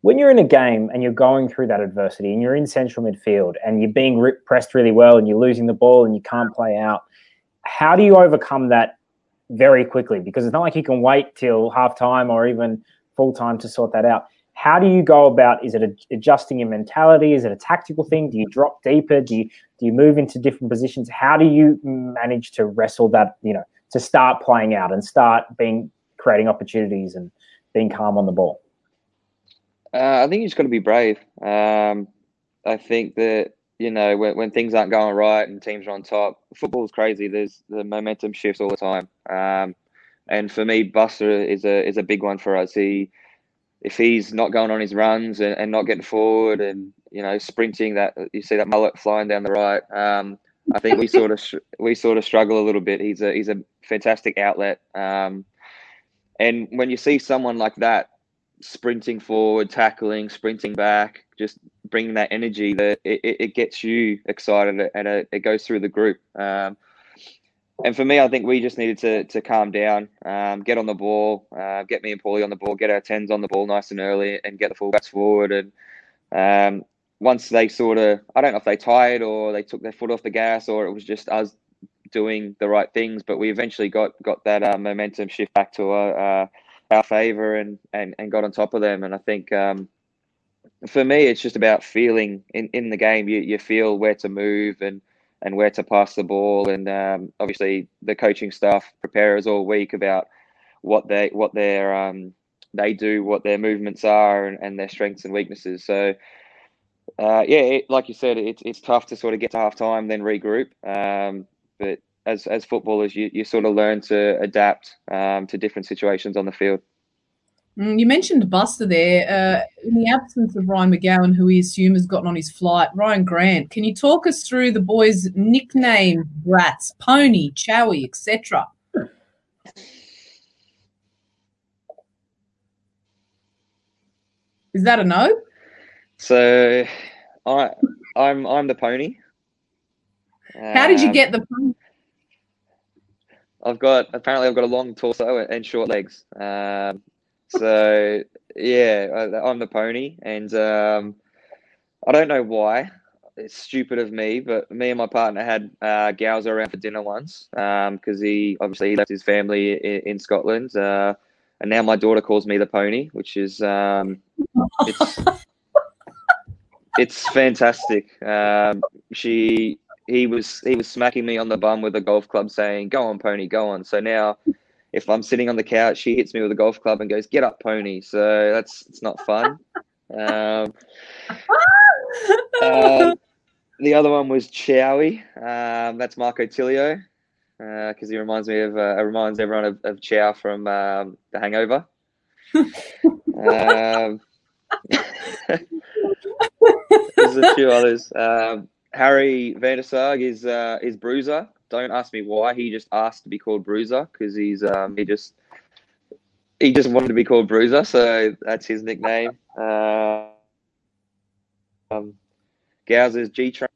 B: When you're in a game and you're going through that adversity and you're in central midfield and you're being pressed really well and you're losing the ball and you can't play out, how do you overcome that very quickly? Because it's not like you can wait till half time or even full time to sort that out. How do you go about is it adjusting your mentality? Is it a tactical thing? Do you drop deeper? Do you do you move into different positions? How do you manage to wrestle that you know to start playing out and start being creating opportunities and being calm on the ball
E: uh, i think you just got to be brave. Um, i think that you know when, when things aren't going right and teams are on top football's crazy. There's the momentum shifts all the time. Um, and for me buster is a is a big one for us. He if he's not going on his runs and, and not getting forward and you know sprinting that you see that mullet flying down the right um, I think we sort of we sort of struggle a little bit. He's a he's a fantastic outlet. Um, and when you see someone like that sprinting forward tackling sprinting back just bringing that energy that it, it gets you excited and it, it goes through the group um, and for me, I think we just needed to to calm down, um, get on the ball, uh, get me and Paulie on the ball, get our tens on the ball nice and early, and get the fullbacks forward. And um, once they sort of, I don't know if they tired or they took their foot off the gas, or it was just us doing the right things. But we eventually got got that uh, momentum shift back to our, uh, our favor and, and and got on top of them. And I think. Um, for me, it's just about feeling in, in the game. You, you feel where to move and and where to pass the ball. And um, obviously, the coaching staff prepare us all week about what they what their um, they do, what their movements are, and, and their strengths and weaknesses. So. Uh, yeah, it, like you said, it's it's tough to sort of get to half time, then regroup. Um, but as as footballers, you, you sort of learn to adapt um, to different situations on the field.
A: Mm, you mentioned Buster there. Uh, in the absence of Ryan McGowan, who we assume has gotten on his flight, Rhyan Grant, can you talk us through the boys' nickname, Brats, Pony, Chowie, etc.? Is that a no?
E: So, I I'm I'm the pony.
A: How did you um, get the pony?
E: I've got apparently I've got a long torso and short legs. Um, so yeah, I'm the pony, and um, I don't know why. It's stupid of me, but me and my partner had uh, Gowser around for dinner once because um, he obviously he left his family in, in Scotland, uh, and now my daughter calls me the pony, which is um, it's it's fantastic. Um, she he was he was smacking me on the bum with a golf club, saying, "Go on, pony, go on." So now if I'm sitting on the couch, she hits me with a golf club and goes, "Get up, pony." So that's it's not fun. um, uh, the other one was Chowie. Um, that's Marco Tilio because uh, he reminds me of uh, reminds everyone of, of Chow from um, The Hangover. um, there's a few others. Um, Harry Van der Saag is uh, is Bruiser. Don't ask me why. He just asked to be called Bruiser because he's um, he just he just wanted to be called Bruiser, so that's his nickname. Uh, um, G Train.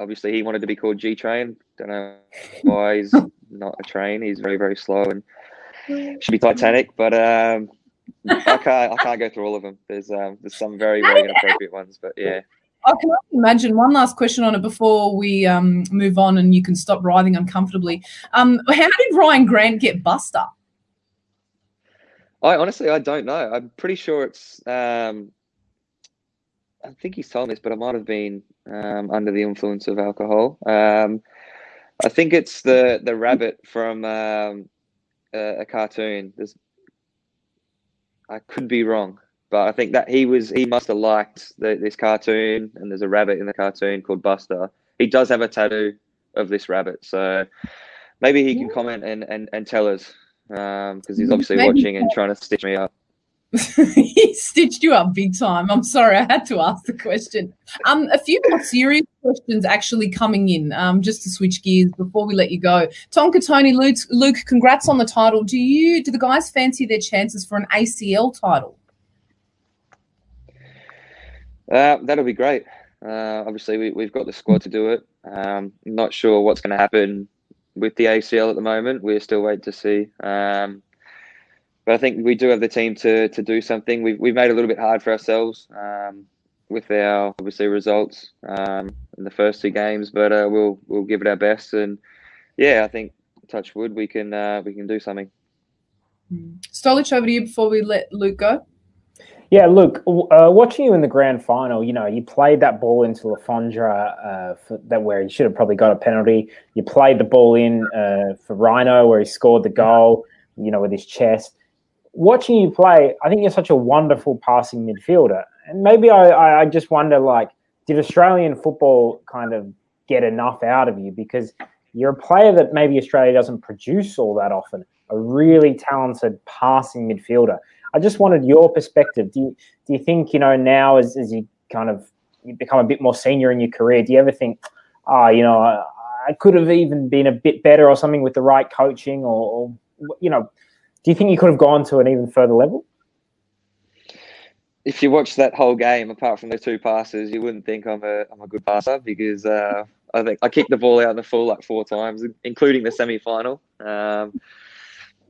E: Obviously, he wanted to be called G Train. Don't know why he's not a train. He's very very slow and should be Titanic, but um, I can't I can't go through all of them. There's um, there's some very very inappropriate ones, but yeah.
A: I can imagine one last question on it before we um, move on and you can stop writhing uncomfortably. Um, how did Rhyan Grant get Buster?
E: I honestly, I don't know. I'm pretty sure it's. Um, I think he's told me this, but I might have been um, under the influence of alcohol. Um, I think it's the the rabbit from um, a, a cartoon. There's, I could be wrong. But I think that he was he must have liked the, this cartoon, and there's a rabbit in the cartoon called Buster. He does have a tattoo of this rabbit, so maybe he can comment and, and, and tell us because um, he's obviously maybe. watching and trying to stitch me up.
A: he stitched you up big time. I'm sorry, I had to ask the question. Um, a few more serious questions actually coming in. Um, just to switch gears before we let you go. Tonka Tony Luke, Luke, congrats on the title. Do you do the guys fancy their chances for an ACL title?
E: Uh, that'll be great. Uh, obviously, we, we've got the squad to do it. Um, not sure what's going to happen with the ACL at the moment. We're still waiting to see. Um, but I think we do have the team to to do something. We've we've made it a little bit hard for ourselves um, with our obviously results um, in the first two games, but uh, we'll we'll give it our best. And yeah, I think touch wood, we can uh, we can do something.
A: Stolich, over to you before we let Luke go.
B: Yeah, look, uh, watching you in the grand final, you know, you played that ball into Le Fondre uh, for that where he should have probably got a penalty. You played the ball in uh, for Rhino where he scored the goal, you know, with his chest. Watching you play, I think you're such a wonderful passing midfielder. And maybe I, I just wonder, like, did Australian football kind of get enough out of you? Because you're a player that maybe Australia doesn't produce all that often, a really talented passing midfielder. I just wanted your perspective. Do you do you think you know now as as you kind of you become a bit more senior in your career? Do you ever think, ah, oh, you know, I, I, could have even been a bit better or something with the right coaching, or, or you know, do you think you could have gone to an even further level?
E: If you watch that whole game, apart from the two passes, you wouldn't think I'm a I'm a good passer because uh, I think I kicked the ball out in the full like four times, including the semi final. Um,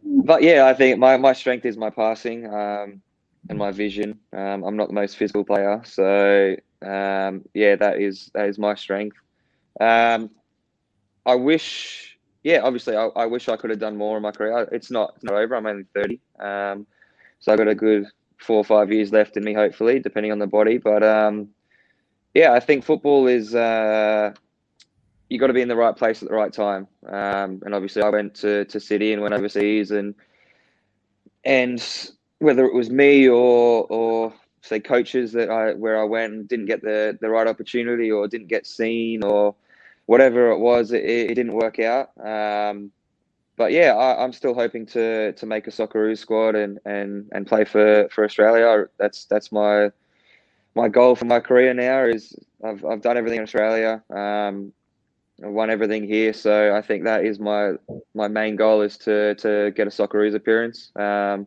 E: but yeah, I think my, my strength is my passing um, and my vision. Um, I'm not the most physical player, so um, yeah, that is that is my strength. Um, I wish, yeah, obviously, I, I, wish I could have done more in my career. It's not it's not over. I'm only 30, um, so I've got a good four or five years left in me, hopefully, depending on the body. But um, yeah, I think football is. Uh, you got to be in the right place at the right time. Um, and obviously, I went to, to City and went overseas, and and whether it was me or or say coaches that I where I went and didn't get the the right opportunity or didn't get seen or whatever it was, it, it didn't work out. Um, but yeah, I, am still hoping to to make a Socceroos squad and and and play for for Australia. That's that's my my goal for my career now. Is I've I've done everything in Australia. Um, I won everything here, so I think that is my my main goal is to to get a Socceroos appearance. Um,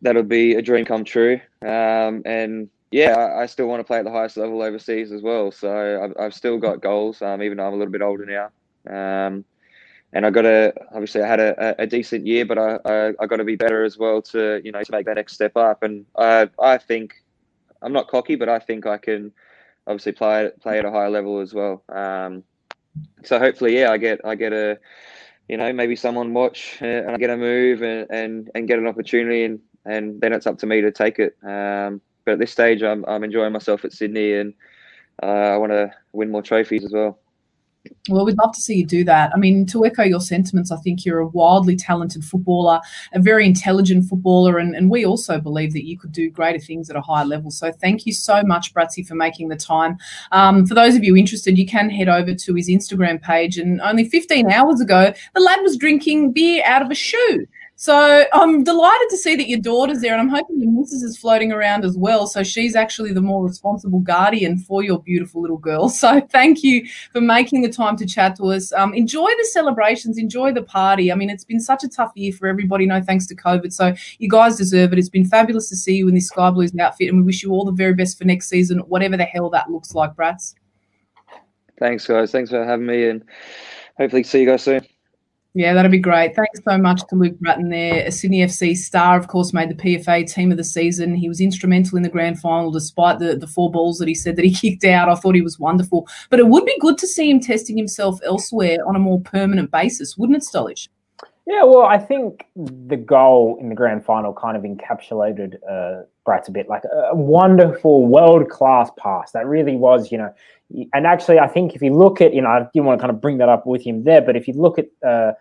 E: that'll be a dream come true. Um, and yeah, I, I, still want to play at the highest level overseas as well. So I've, I've still got goals, um, even though I'm a little bit older now. Um, and I got to obviously I had a, a decent year, but I, I, I got to be better as well to you know to make that next step up. And I I think I'm not cocky, but I think I can obviously play play at a higher level as well. Um, so hopefully, yeah, I get I get a, you know, maybe someone watch uh, and I get a move and, and, and get an opportunity, and, and then it's up to me to take it. Um, but at this stage, I'm I'm enjoying myself at Sydney, and uh, I want to win more trophies as well.
A: Well, we'd love to see you do that. I mean, to echo your sentiments, I think you're a wildly talented footballer, a very intelligent footballer, and, and we also believe that you could do greater things at a higher level. So thank you so much, Bratsy, for making the time. Um, for those of you interested, you can head over to his Instagram page. And only 15 hours ago, the lad was drinking beer out of a shoe. So I'm delighted to see that your daughter's there, and I'm hoping your missus is floating around as well. So she's actually the more responsible guardian for your beautiful little girl. So thank you for making the time to chat to us. Um, enjoy the celebrations, enjoy the party. I mean, it's been such a tough year for everybody, no thanks to COVID. So you guys deserve it. It's been fabulous to see you in this Sky Blues outfit, and we wish you all the very best for next season, whatever the hell that looks like, Brats.
E: Thanks, guys. Thanks for having me, and hopefully see you guys soon.
A: Yeah, that'd be great. Thanks so much to Luke Brattan there. A Sydney FC star, of course, made the PFA team of the season. He was instrumental in the grand final despite the, the four balls that he said that he kicked out. I thought he was wonderful. But it would be good to see him testing himself elsewhere on a more permanent basis, wouldn't it, Stolich?
B: Yeah, well, I think the goal in the grand final kind of encapsulated uh, a bit like a wonderful, world class pass. That really was, you know, and actually, I think if you look at, you know, I didn't want to kind of bring that up with him there, but if you look at uh,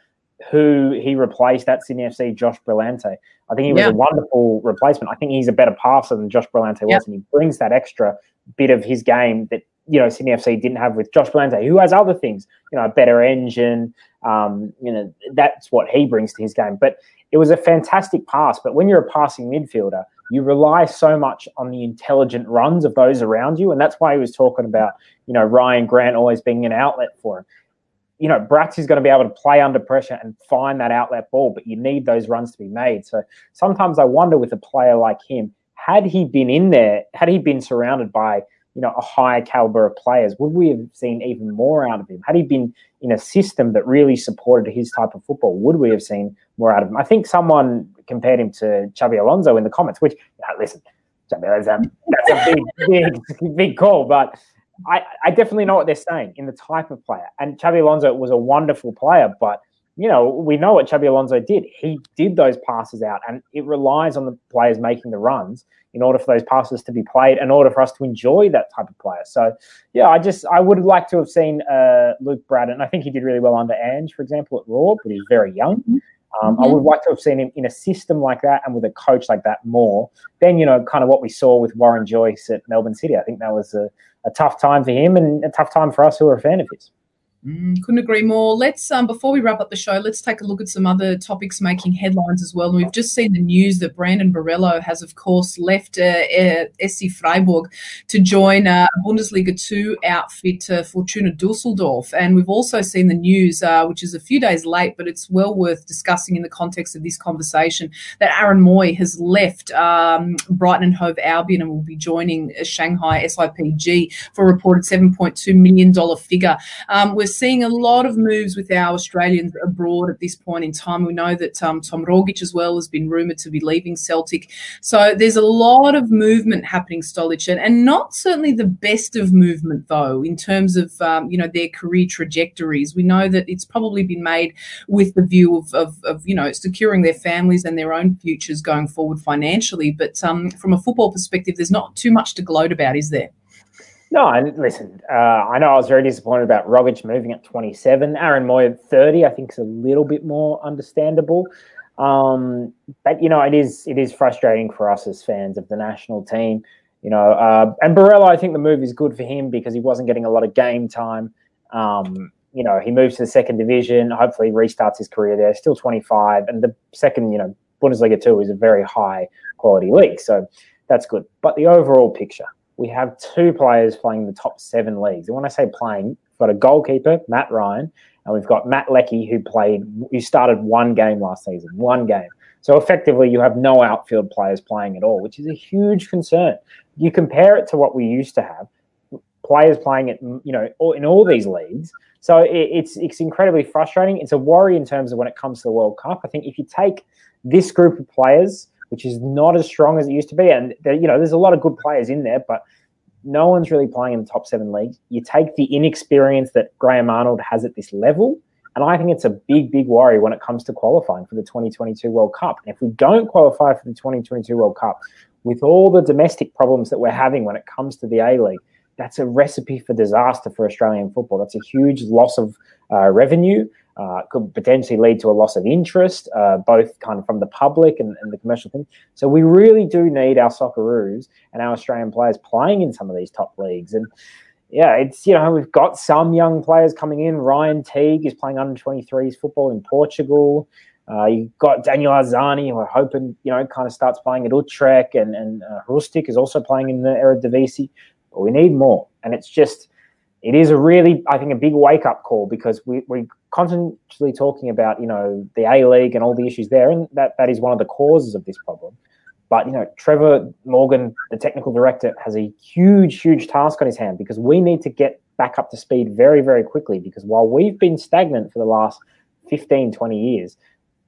B: who he replaced at Sydney FC, Josh Brillante, I think he was yeah. a wonderful replacement. I think he's a better passer than Josh Brillante was, and he brings that extra bit of his game that you know Sydney FC didn't have with Josh Brillante, who has other things, you know, a better engine. Um, you know, that's what he brings to his game. But it was a fantastic pass. But when you're a passing midfielder, you rely so much on the intelligent runs of those around you. And that's why he was talking about, you know, Rhyan Grant always being an outlet for him. You know, Brax is going to be able to play under pressure and find that outlet ball, but you need those runs to be made. So sometimes I wonder with a player like him, had he been in there, had he been surrounded by, you know, a higher caliber of players, would we have seen even more out of him? Had he been in a system that really supported his type of football, would we have seen more out of him? I think someone compared him to Xabi Alonso in the comments, which, know, listen, Xabi, that's a, that's a big, big, big call, but I, I definitely know what they're saying in the type of player. And Xabi Alonso was a wonderful player, but you know, we know what Xabi Alonso did. He did those passes out, and it relies on the players making the runs in order for those passes to be played, in order for us to enjoy that type of player. So, yeah, I just I would like to have seen uh, Luke Brattan. I think he did really well under Ange, for example, at Roar, but he's very young. Mm-hmm. Um, mm-hmm. I would like to have seen him in a system like that and with a coach like that more than, you know, kind of what we saw with Warren Joyce at Melbourne City. I think that was a, a tough time for him and a tough time for us who are a fan of his.
A: Mm, couldn't agree more. Let's um, before we wrap up the show, let's take a look at some other topics making headlines as well. And we've just seen the news that Brandon Borrello has, of course, left uh, uh, SC Freiburg to join uh, Bundesliga two outfit uh, Fortuna Dusseldorf. And we've also seen the news, uh, which is a few days late, but it's well worth discussing in the context of this conversation, that Aaron Mooy has left um, Brighton and Hove Albion and will be joining uh, Shanghai SIPG for a reported seven point two million dollar figure. Um, we're seeing a lot of moves with our Australians abroad at this point in time. We know that um, Tom Rogic as well has been rumoured to be leaving Celtic. So there's a lot of movement happening, Stolich, and, and not certainly the best of movement, though, in terms of, um, you know, their career trajectories. We know that it's probably been made with the view of, of, of you know, securing their families and their own futures going forward financially. But um, from a football perspective, there's not too much to gloat about, is there?
B: No, and listen, uh, I know I was very disappointed about Rogic moving at 27. Aaron Mooy at 30, I think is a little bit more understandable. Um, but you know, it is it is frustrating for us as fans of the national team. You know, uh, and Borrello, I think the move is good for him because he wasn't getting a lot of game time. Um, you know, he moves to the second division. Hopefully, restarts his career there. Still 25, and the second, you know, Bundesliga two is a very high quality league, so that's good. But the overall picture, we have two players playing the top seven leagues. And when I say playing, we've got a goalkeeper, Matt Ryan, and we've got Matt Leckie, who played, who started one game last season, one game. So effectively, you have no outfield players playing at all, which is a huge concern. You compare it to what we used to have, players playing it, you know, in all these leagues. So it's it's incredibly frustrating. It's a worry in terms of when it comes to the World Cup. I think if you take this group of players which is not as strong as it used to be. And there, you know, there's a lot of good players in there, but no one's really playing in the top seven leagues. You take the inexperience that Graham Arnold has at this level, and I think it's a big, big worry when it comes to qualifying for the 2022 World Cup. And if we don't qualify for the 2022 World Cup, with all the domestic problems that we're having when it comes to the A League, that's a recipe for disaster for Australian football. That's a huge loss of uh, revenue uh, could potentially lead to a loss of interest, uh, both kind of from the public and, and, the commercial thing. So we really do need our Socceroos and our Australian players playing in some of these top leagues. And yeah, it's you know we've got some young players coming in. Ryan Teague is playing under 23s football in Portugal. Uh, you've got Daniel Arzani, who are hoping you know kind of starts playing at Utrecht, and and uh, Hrustic is also playing in the Eredivisie. We need more, and it's just it is a really, I think, a big wake up call because we, we're constantly talking about, you know, the A League and all the issues there, and that, that is one of the causes of this problem. But, you know, Trevor Morgan, the technical director, has a huge, huge task on his hand because we need to get back up to speed very, very quickly. Because while we've been stagnant for the last 15, 20 years,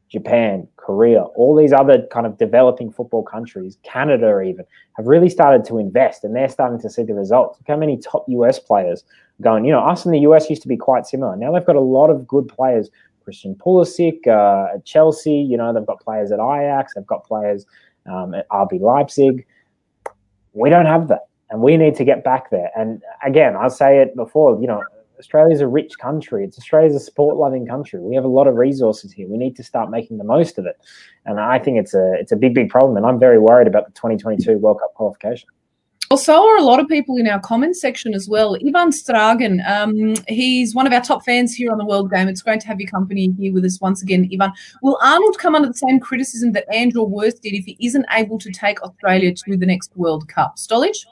B: Japan, Korea, all these other kind of developing football countries, Canada even, have really started to invest and they're starting to see the results. Look how many top US players going, you know, us in the US used to be quite similar. Now they've got a lot of good players. Christian Pulisic uh, at Chelsea, you know, they've got players at Ajax, they've got players um, at RB Leipzig. We don't have that. And we need to get back there. And again, I'll say it before, you know, Australia's a rich country. It's Australia's a sport loving country. We have a lot of resources here. We need to start making the most of it. And I think it's a it's a big, big problem. And I'm very worried about the 2022 World Cup qualification.
A: Well, so are a lot of people in our comments section as well. Ivan Stragan, um, he's one of our top fans here on the World Game. It's great to have your company here with us once again, Ivan. Will Arnold come under the same criticism that Andrew Worth did if he isn't able to take Australia to the next World Cup? Stolich?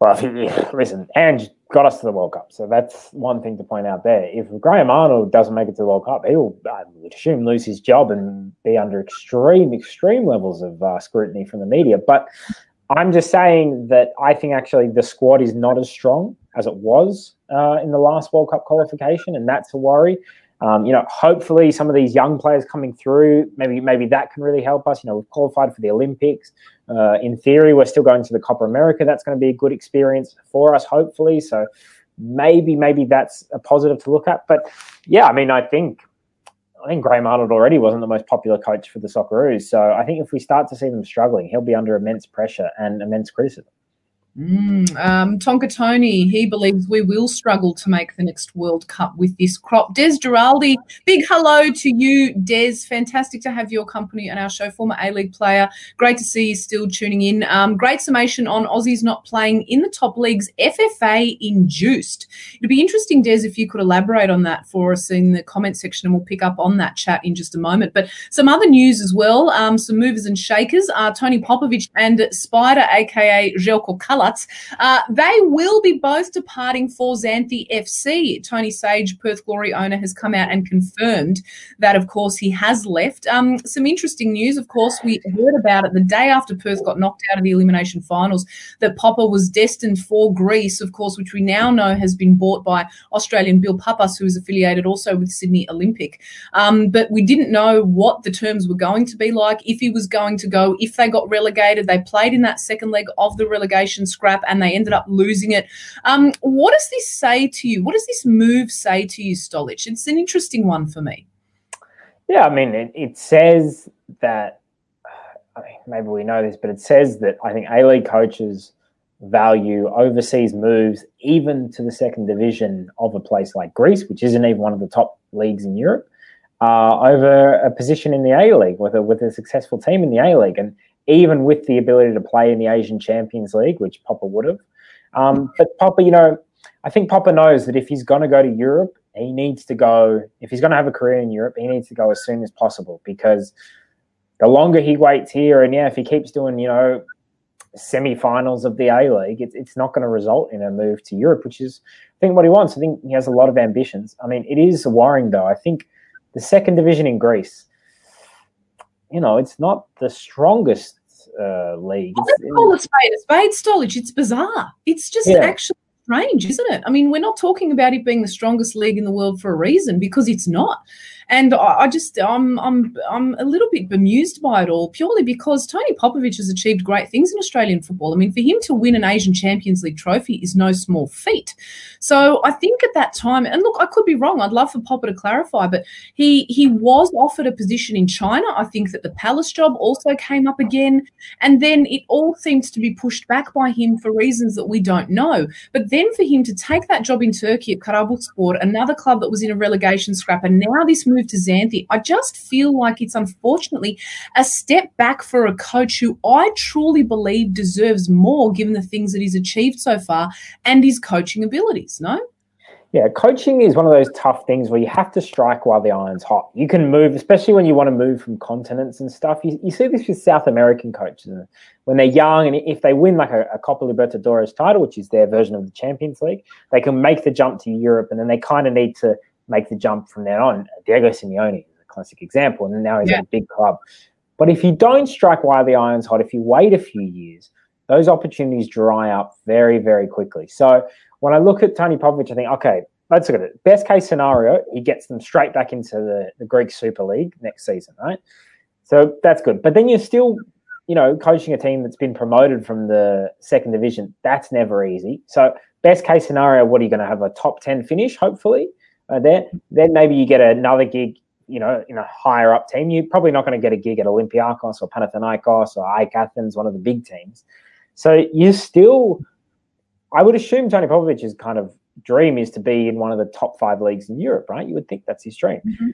B: Well, yeah, listen, Ange got us to the World Cup, so that's one thing to point out there. If Graham Arnold doesn't make it to the World Cup, he will, I would assume, lose his job and be under extreme, extreme levels of uh, scrutiny from the media. But I'm just saying that I think actually the squad is not as strong as it was uh, in the last World Cup qualification, and that's a worry. Um, you know, hopefully some of these young players coming through, maybe maybe that can really help us. You know, we've qualified for the Olympics. Uh, in theory, we're still going to the Copa America. That's going to be a good experience for us, hopefully. So maybe maybe that's a positive to look at. But yeah, I mean, I think I think Graham Arnold already wasn't the most popular coach for the Socceroos. So I think if we start to see them struggling, he'll be under immense pressure and immense criticism.
A: Mm, um, Tonka Tony, he believes we will struggle to make the next World Cup with this crop. Des Giraldi, big hello to you, Des. Fantastic to have your company on our show. Former A League player. Great to see you still tuning in. Um, great summation on Aussies not playing in the top leagues. FFA induced. It'd be interesting, Des, if you could elaborate on that for us in the comment section, and we'll pick up on that chat in just a moment. But some other news as well. Um, some movers and shakers are Tony Popovic and Spider, aka Željko Uh, they will be both departing for Xanthi FC. Tony Sage, Perth Glory owner, has come out and confirmed that, of course, he has left. Um, some interesting news, of course, we heard about it the day after Perth got knocked out of the elimination finals that Popper was destined for Greece, of course, which we now know has been bought by Australian Bill Papas, who is affiliated also with Sydney Olympic. Um, but we didn't know what the terms were going to be like, if he was going to go, if they got relegated. They played in that second leg of the relegation scrap and they ended up losing it. Um, what does this say to you? What does this move say to you, Stolich? It's an interesting one for me.
B: Yeah, I mean, it, it says that, I mean, maybe we know this, but it says that I think A League coaches value overseas moves even to the second division of a place like Greece, which isn't even one of the top leagues in Europe, uh, over a position in the A League with a, with a successful team in the A League. And even with the ability to play in the Asian Champions League, which Popper would have. Um, but Popper, you know, I think Popper knows that if he's going to go to Europe, he needs to go, if he's going to have a career in Europe, he needs to go as soon as possible because the longer he waits here, and yeah, if he keeps doing, you know, semi-finals of the A League, it's, it's not going to result in a move to Europe, which is, I think, what he wants. I think he has a lot of ambitions. I mean, it is worrying, though. I think the second division in Greece, you know, it's not the strongest uh, league.
A: Let's call a spade a spade, Stolich. It's bizarre. It's just yeah. actually strange, isn't it? I mean, we're not talking about it being the strongest league in the world for a reason because it's not. And I, just, I'm, I'm, I'm a little bit bemused by it all, purely because Tony Popovic has achieved great things in Australian football. I mean, for him to win an Asian Champions League trophy is no small feat. So I think at that time, and look, I could be wrong. I'd love for Popper to clarify, but he he was offered a position in China. I think that the Palace job also came up again, and then it all seems to be pushed back by him for reasons that we don't know. But then for him to take that job in Turkey at Karabukspor, another club that was in a relegation scrap, and now this move to Xanthi, I just feel like it's unfortunately a step back for a coach who I truly believe deserves more given the things that he's achieved so far and his coaching abilities, no?
B: Yeah, coaching is one of those tough things where you have to strike while the iron's hot. You can move, especially when you want to move from continents and stuff. You, you see this with South American coaches when they're young, and if they win like a, a Copa Libertadores title, which is their version of the Champions League, they can make the jump to Europe, and then they kind of need to make the jump from then on. Diego Simeone is a classic example, and now he's yeah. at a big club. But if you don't strike while the iron's hot, if you wait a few years, those opportunities dry up very, very quickly. So when I look at Tony Popovic, I think, okay, let's look at it. Best case scenario, he gets them straight back into the, the Greek Super League next season, right? So that's good. But then you're still, you know, coaching a team that's been promoted from the second division. That's never easy. So best case scenario, what are you going to have a top 10 finish, hopefully? uh, there, then maybe you get another gig, you know, in a higher up team. You're probably not going to get a gig at Olympiacos or Panathinaikos or AEK Athens, one of the big teams. So you're still, I would assume Tony Popovic's kind of dream is to be in one of the top five leagues in Europe, right? You would think that's his dream. Mm-hmm.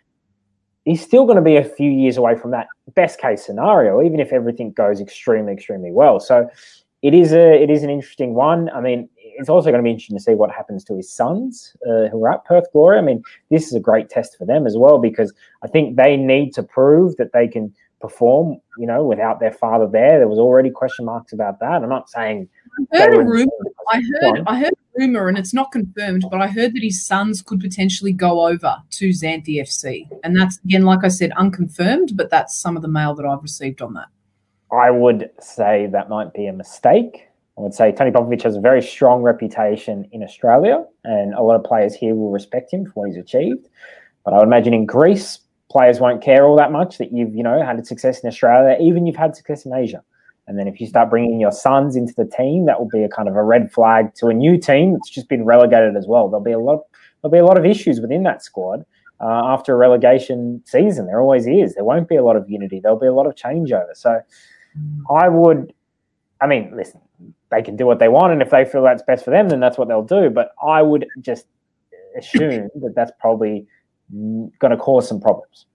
B: He's still going to be a few years away from that best case scenario, even if everything goes extremely, extremely well. So it is a it is an interesting one. I mean, it's also going to be interesting to see what happens to his sons uh, who are at Perth Glory. I mean, this is a great test for them as well because I think they need to prove that they can perform, you know, without their father there. There was already question marks about that. I'm not saying.
A: I heard a rumor. I heard. I heard a rumor, and it's not confirmed, but I heard that his sons could potentially go over to Xanthi FC, and that's again, like I said, unconfirmed. But that's some of the mail that I've received on that.
B: I would say that might be a mistake. I would say Tony Popovic has a very strong reputation in Australia, and a lot of players here will respect him for what he's achieved. But I would imagine in Greece, players won't care all that much that you've you know had success in Australia, even you've had success in Asia. And then if you start bringing your sons into the team, that will be a kind of a red flag to a new team that's just been relegated as well. There'll be a lot. There'll be a lot of issues within that squad uh, after a relegation season. There always is. There won't be a lot of unity. There'll be a lot of changeover. So I would. I mean, listen, they can do what they want, and if they feel that's best for them, then that's what they'll do. But I would just assume that that's probably going to cause some problems.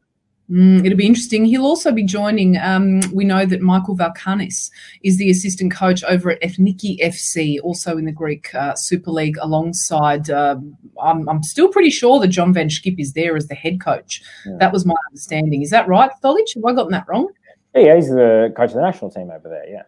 A: Mm, it'll be interesting. He'll also be joining. Um, we know that Michael Valkanis is the assistant coach over at Ethniki FC, also in the Greek uh, Super League, alongside. Um, I'm, I'm, still pretty sure that John Van Schip is there as the head coach. Yeah. That was my understanding. Is that right, Stolich? Have I gotten that wrong?
B: Yeah, he's the coach of the national team over there. Yeah.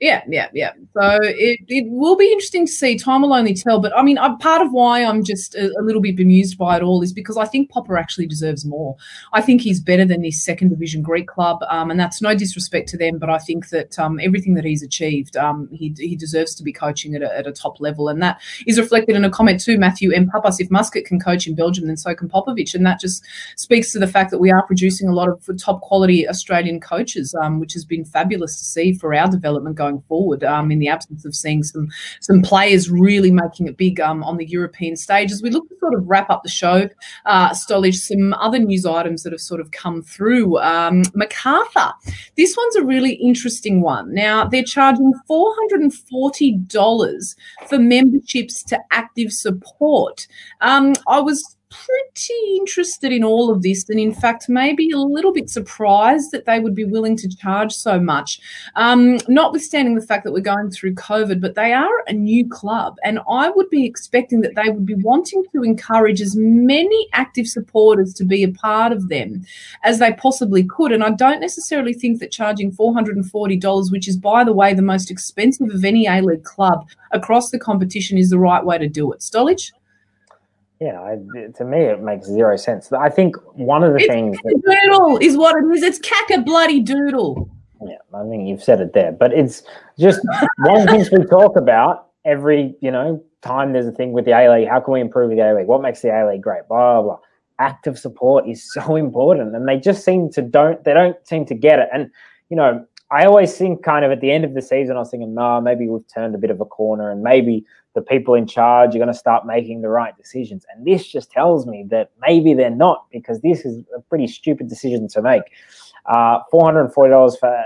A: Yeah, yeah, yeah. So it, it will be interesting to see. Time will only tell. But I mean, I'm, part of why I'm just a, a, little bit bemused by it all is because I think Popper actually deserves more. I think he's better than this second division Greek club, um, and that's no disrespect to them. But I think that um, everything that he's achieved, um, he, he deserves to be coaching at a, at a, top level, and that is reflected in a comment too. Matthew M. Papas, if Muscat can coach in Belgium, then so can Popovic, and that just speaks to the fact that we are producing a lot of top quality Australian coaches, um, which has been fabulous to see for our development going forward. Um, in the absence of seeing some some players really making it big um, on the European stage, as we look to sort of wrap up the show, uh, Stolich, some other news items that have sort of come through. Um, Macarthur, this one's a really interesting one. Now they're charging four hundred and forty dollars for memberships to active support. Um, I was pretty interested in all of this, and in fact, maybe a little bit surprised that they would be willing to charge so much. Um, notwithstanding the fact that we're going through COVID, but they are a new club, and I would be expecting that they would be wanting to encourage as many active supporters to be a part of them as they possibly could. And I don't necessarily think that charging $440, which is, by the way, the most expensive of any A League club across the competition, is the right way to do it. Stolich?
B: Yeah, I, to me, it makes zero sense. I think one of the
A: it's
B: things
A: that, doodle is what it is. It's caca bloody doodle.
B: Yeah, I think you've said it there, but it's just one of the things we talk about every you know time. There's a thing with the A League. How can we improve the A League? What makes the A League great? Blah blah. blah. Active support is so important, and they just seem to don't they don't seem to get it. And you know, I always think kind of at the end of the season, I was thinking, no, maybe we've turned a bit of a corner, and maybe the people in charge are going to start making the right decisions. And this just tells me that maybe they're not, because this is a pretty stupid decision to make. Uh, $440 for,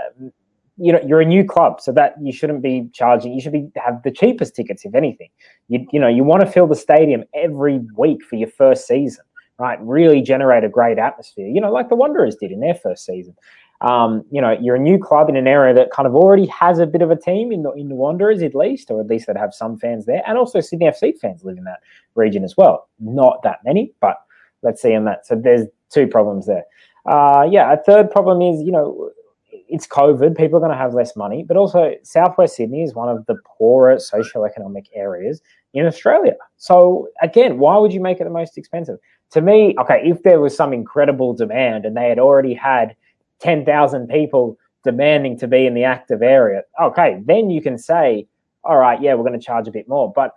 B: you know, you're a new club, so that you shouldn't be charging. You should be have the cheapest tickets, if anything. You, you know, you want to fill the stadium every week for your first season, right? Really generate a great atmosphere, you know, like the Wanderers did in their first season um, you know, you're a new club in an area that kind of already has a bit of a team in the in the Wanderers at least, or at least that have some fans there, and also Sydney FC fans live in that region as well. Not that many, but let's see on that. So there's two problems there. Uh, yeah, a third problem is you know it's COVID. People are going to have less money, but also Southwest Sydney is one of the poorer socioeconomic areas in Australia. So again, why would you make it the most expensive? To me, okay, if there was some incredible demand and they had already had 10,000 people demanding to be in the active area, okay, then you can say, all right, yeah, we're going to charge a bit more. But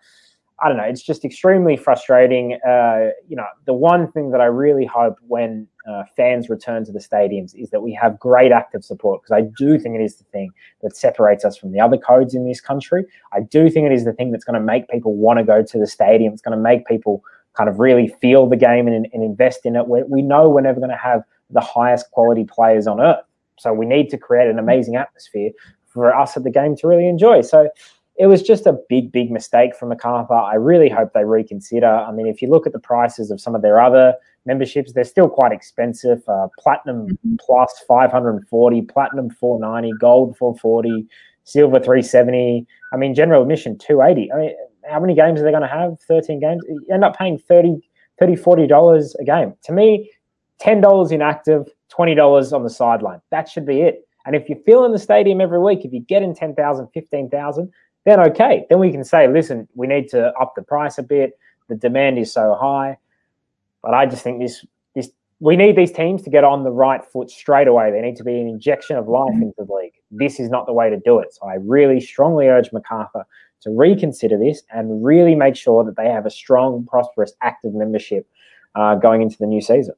B: I don't know, it's just extremely frustrating. Uh, you know, the one thing that I really hope when uh, fans return to the stadiums is that we have great active support because I do think it is the thing that separates us from the other codes in this country. I do think it is the thing that's going to make people want to go to the stadium. It's going to make people kind of really feel the game and, and invest in it. we we know we're never going to have the highest quality players on earth. So we need to create an amazing atmosphere for us at the game to really enjoy. So it was just a big, big mistake from Macarthur. I really hope they reconsider. I mean, if you look at the prices of some of their other memberships, they're still quite expensive. Uh, platinum mm-hmm. plus 540, platinum 490, gold 440, silver 370. I mean, general admission 280. I mean, how many games are they going to have? 13 games. You end up paying 30 30 40 dollars a game to me $10 inactive, $20 on the sideline. That should be it. And if you fill in the stadium every week, if you get in 10,000, 15,000, then okay. Then we can say, listen, we need to up the price a bit. The demand is so high. But I just think this this we need these teams to get on the right foot straight away. They need to be an injection of life into the league. This is not the way to do it. So I really strongly urge Macarthur to reconsider this and really make sure that they have a strong, prosperous, active membership uh, going into the new season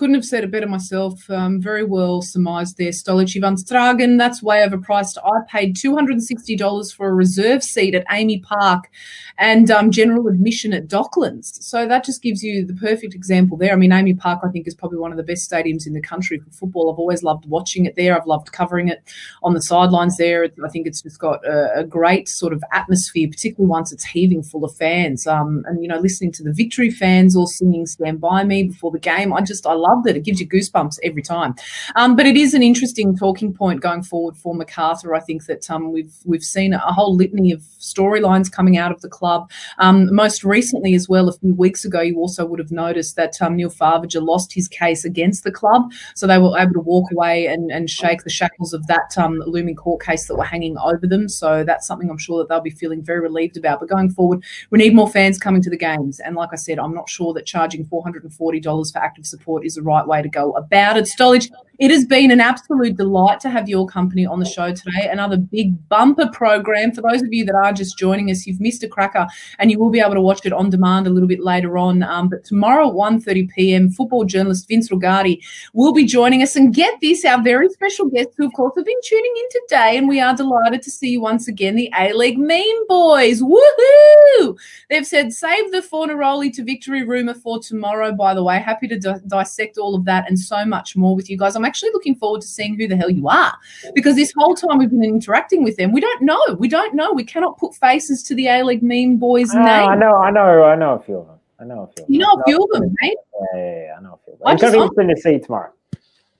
A: couldn't have said it better myself. Um, very well surmised there. Stolici van Stragen, that's way overpriced. I paid $260 for a reserve seat at AAMI Park and um, general admission at Docklands. So that just gives you the perfect example there. I mean, AAMI Park, I think, is probably one of the best stadiums in the country for football. I've always loved watching it there. I've loved covering it on the sidelines there. I think it's just got a, a great sort of atmosphere, particularly once it's heaving full of fans. Um, and, you know, listening to the victory fans all singing Stand By Me before the game, I just, I love loved it. It gives you goosebumps every time. Um, but it is an interesting talking point going forward for Macarthur. I think that um, we've we've seen a whole litany of storylines coming out of the club. Um, most recently, as well, a few weeks ago, you also would have noticed that um, Neil Farvager lost his case against the club, so they were able to walk away and, and shake the shackles of that um, looming court case that were hanging over them. So that's something I'm sure that they'll be feeling very relieved about. But going forward, we need more fans coming to the games, and like I said, I'm not sure that charging $440 for active support is the right way to go about it. Stolich, it has been an absolute delight to have your company on the show today. Another big bumper program. For those of you that are just joining us, you've missed a cracker and you will be able to watch it on demand a little bit later on. Um, but tomorrow at 1.30 p.m., football journalist Vince Rugari will be joining us. And get this, our very special guests who, of course, have been tuning in today. And we are delighted to see you once again, the A-League Meme Boys. Woohoo! They've said, save the Fornaroli to victory rumour for tomorrow, by the way. Happy to di- dissect all of that and so much more with you guys. I'm actually looking forward to seeing who the hell you are because this whole time we've been interacting with them, we don't know. We don't know. We cannot put faces to the A League meme boys'
B: uh,
A: name.
B: I know, I know, I know a few of them. I know a few.
A: You know a few of them,
B: mate. Yeah, yeah, yeah, I know a few. Of them. It's going to be interesting to see tomorrow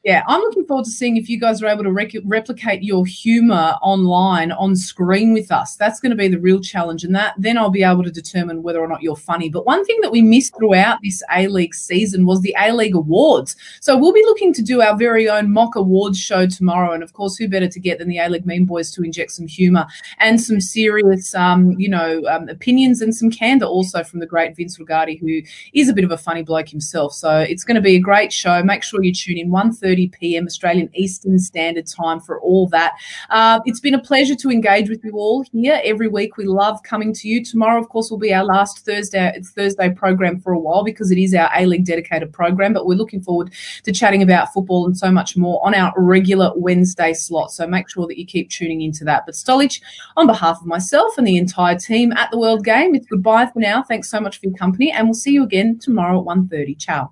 A: yeah, I'm looking forward to seeing if you guys are able to rec- replicate your humor online on screen with us. That's going to be the real challenge, and that then I'll be able to determine whether or not you're funny. But one thing that we missed throughout this A League season was the A League Awards. So we'll be looking to do our very own mock awards show tomorrow, and of course, who better to get than the A League Meme Boys to inject some humor and some serious, um, you know, um, opinions and some candor also from the great Vince Rugari, who is a bit of a funny bloke himself. So it's going to be a great show. Make sure you tune in 1.30 30 p.m. Australian Eastern Standard Time for all that. Uh, it's been a pleasure to engage with you all here every week. We love coming to you. Tomorrow, of course, will be our last Thursday Thursday program for a while because it is our A League dedicated program. But we're looking forward to chatting about football and so much more on our regular Wednesday slot. So make sure that you keep tuning into that. But Stolich, on behalf of myself and the entire team at the World Game, it's goodbye for now. Thanks so much for your company, and we'll see you again tomorrow at 1.30. Ciao.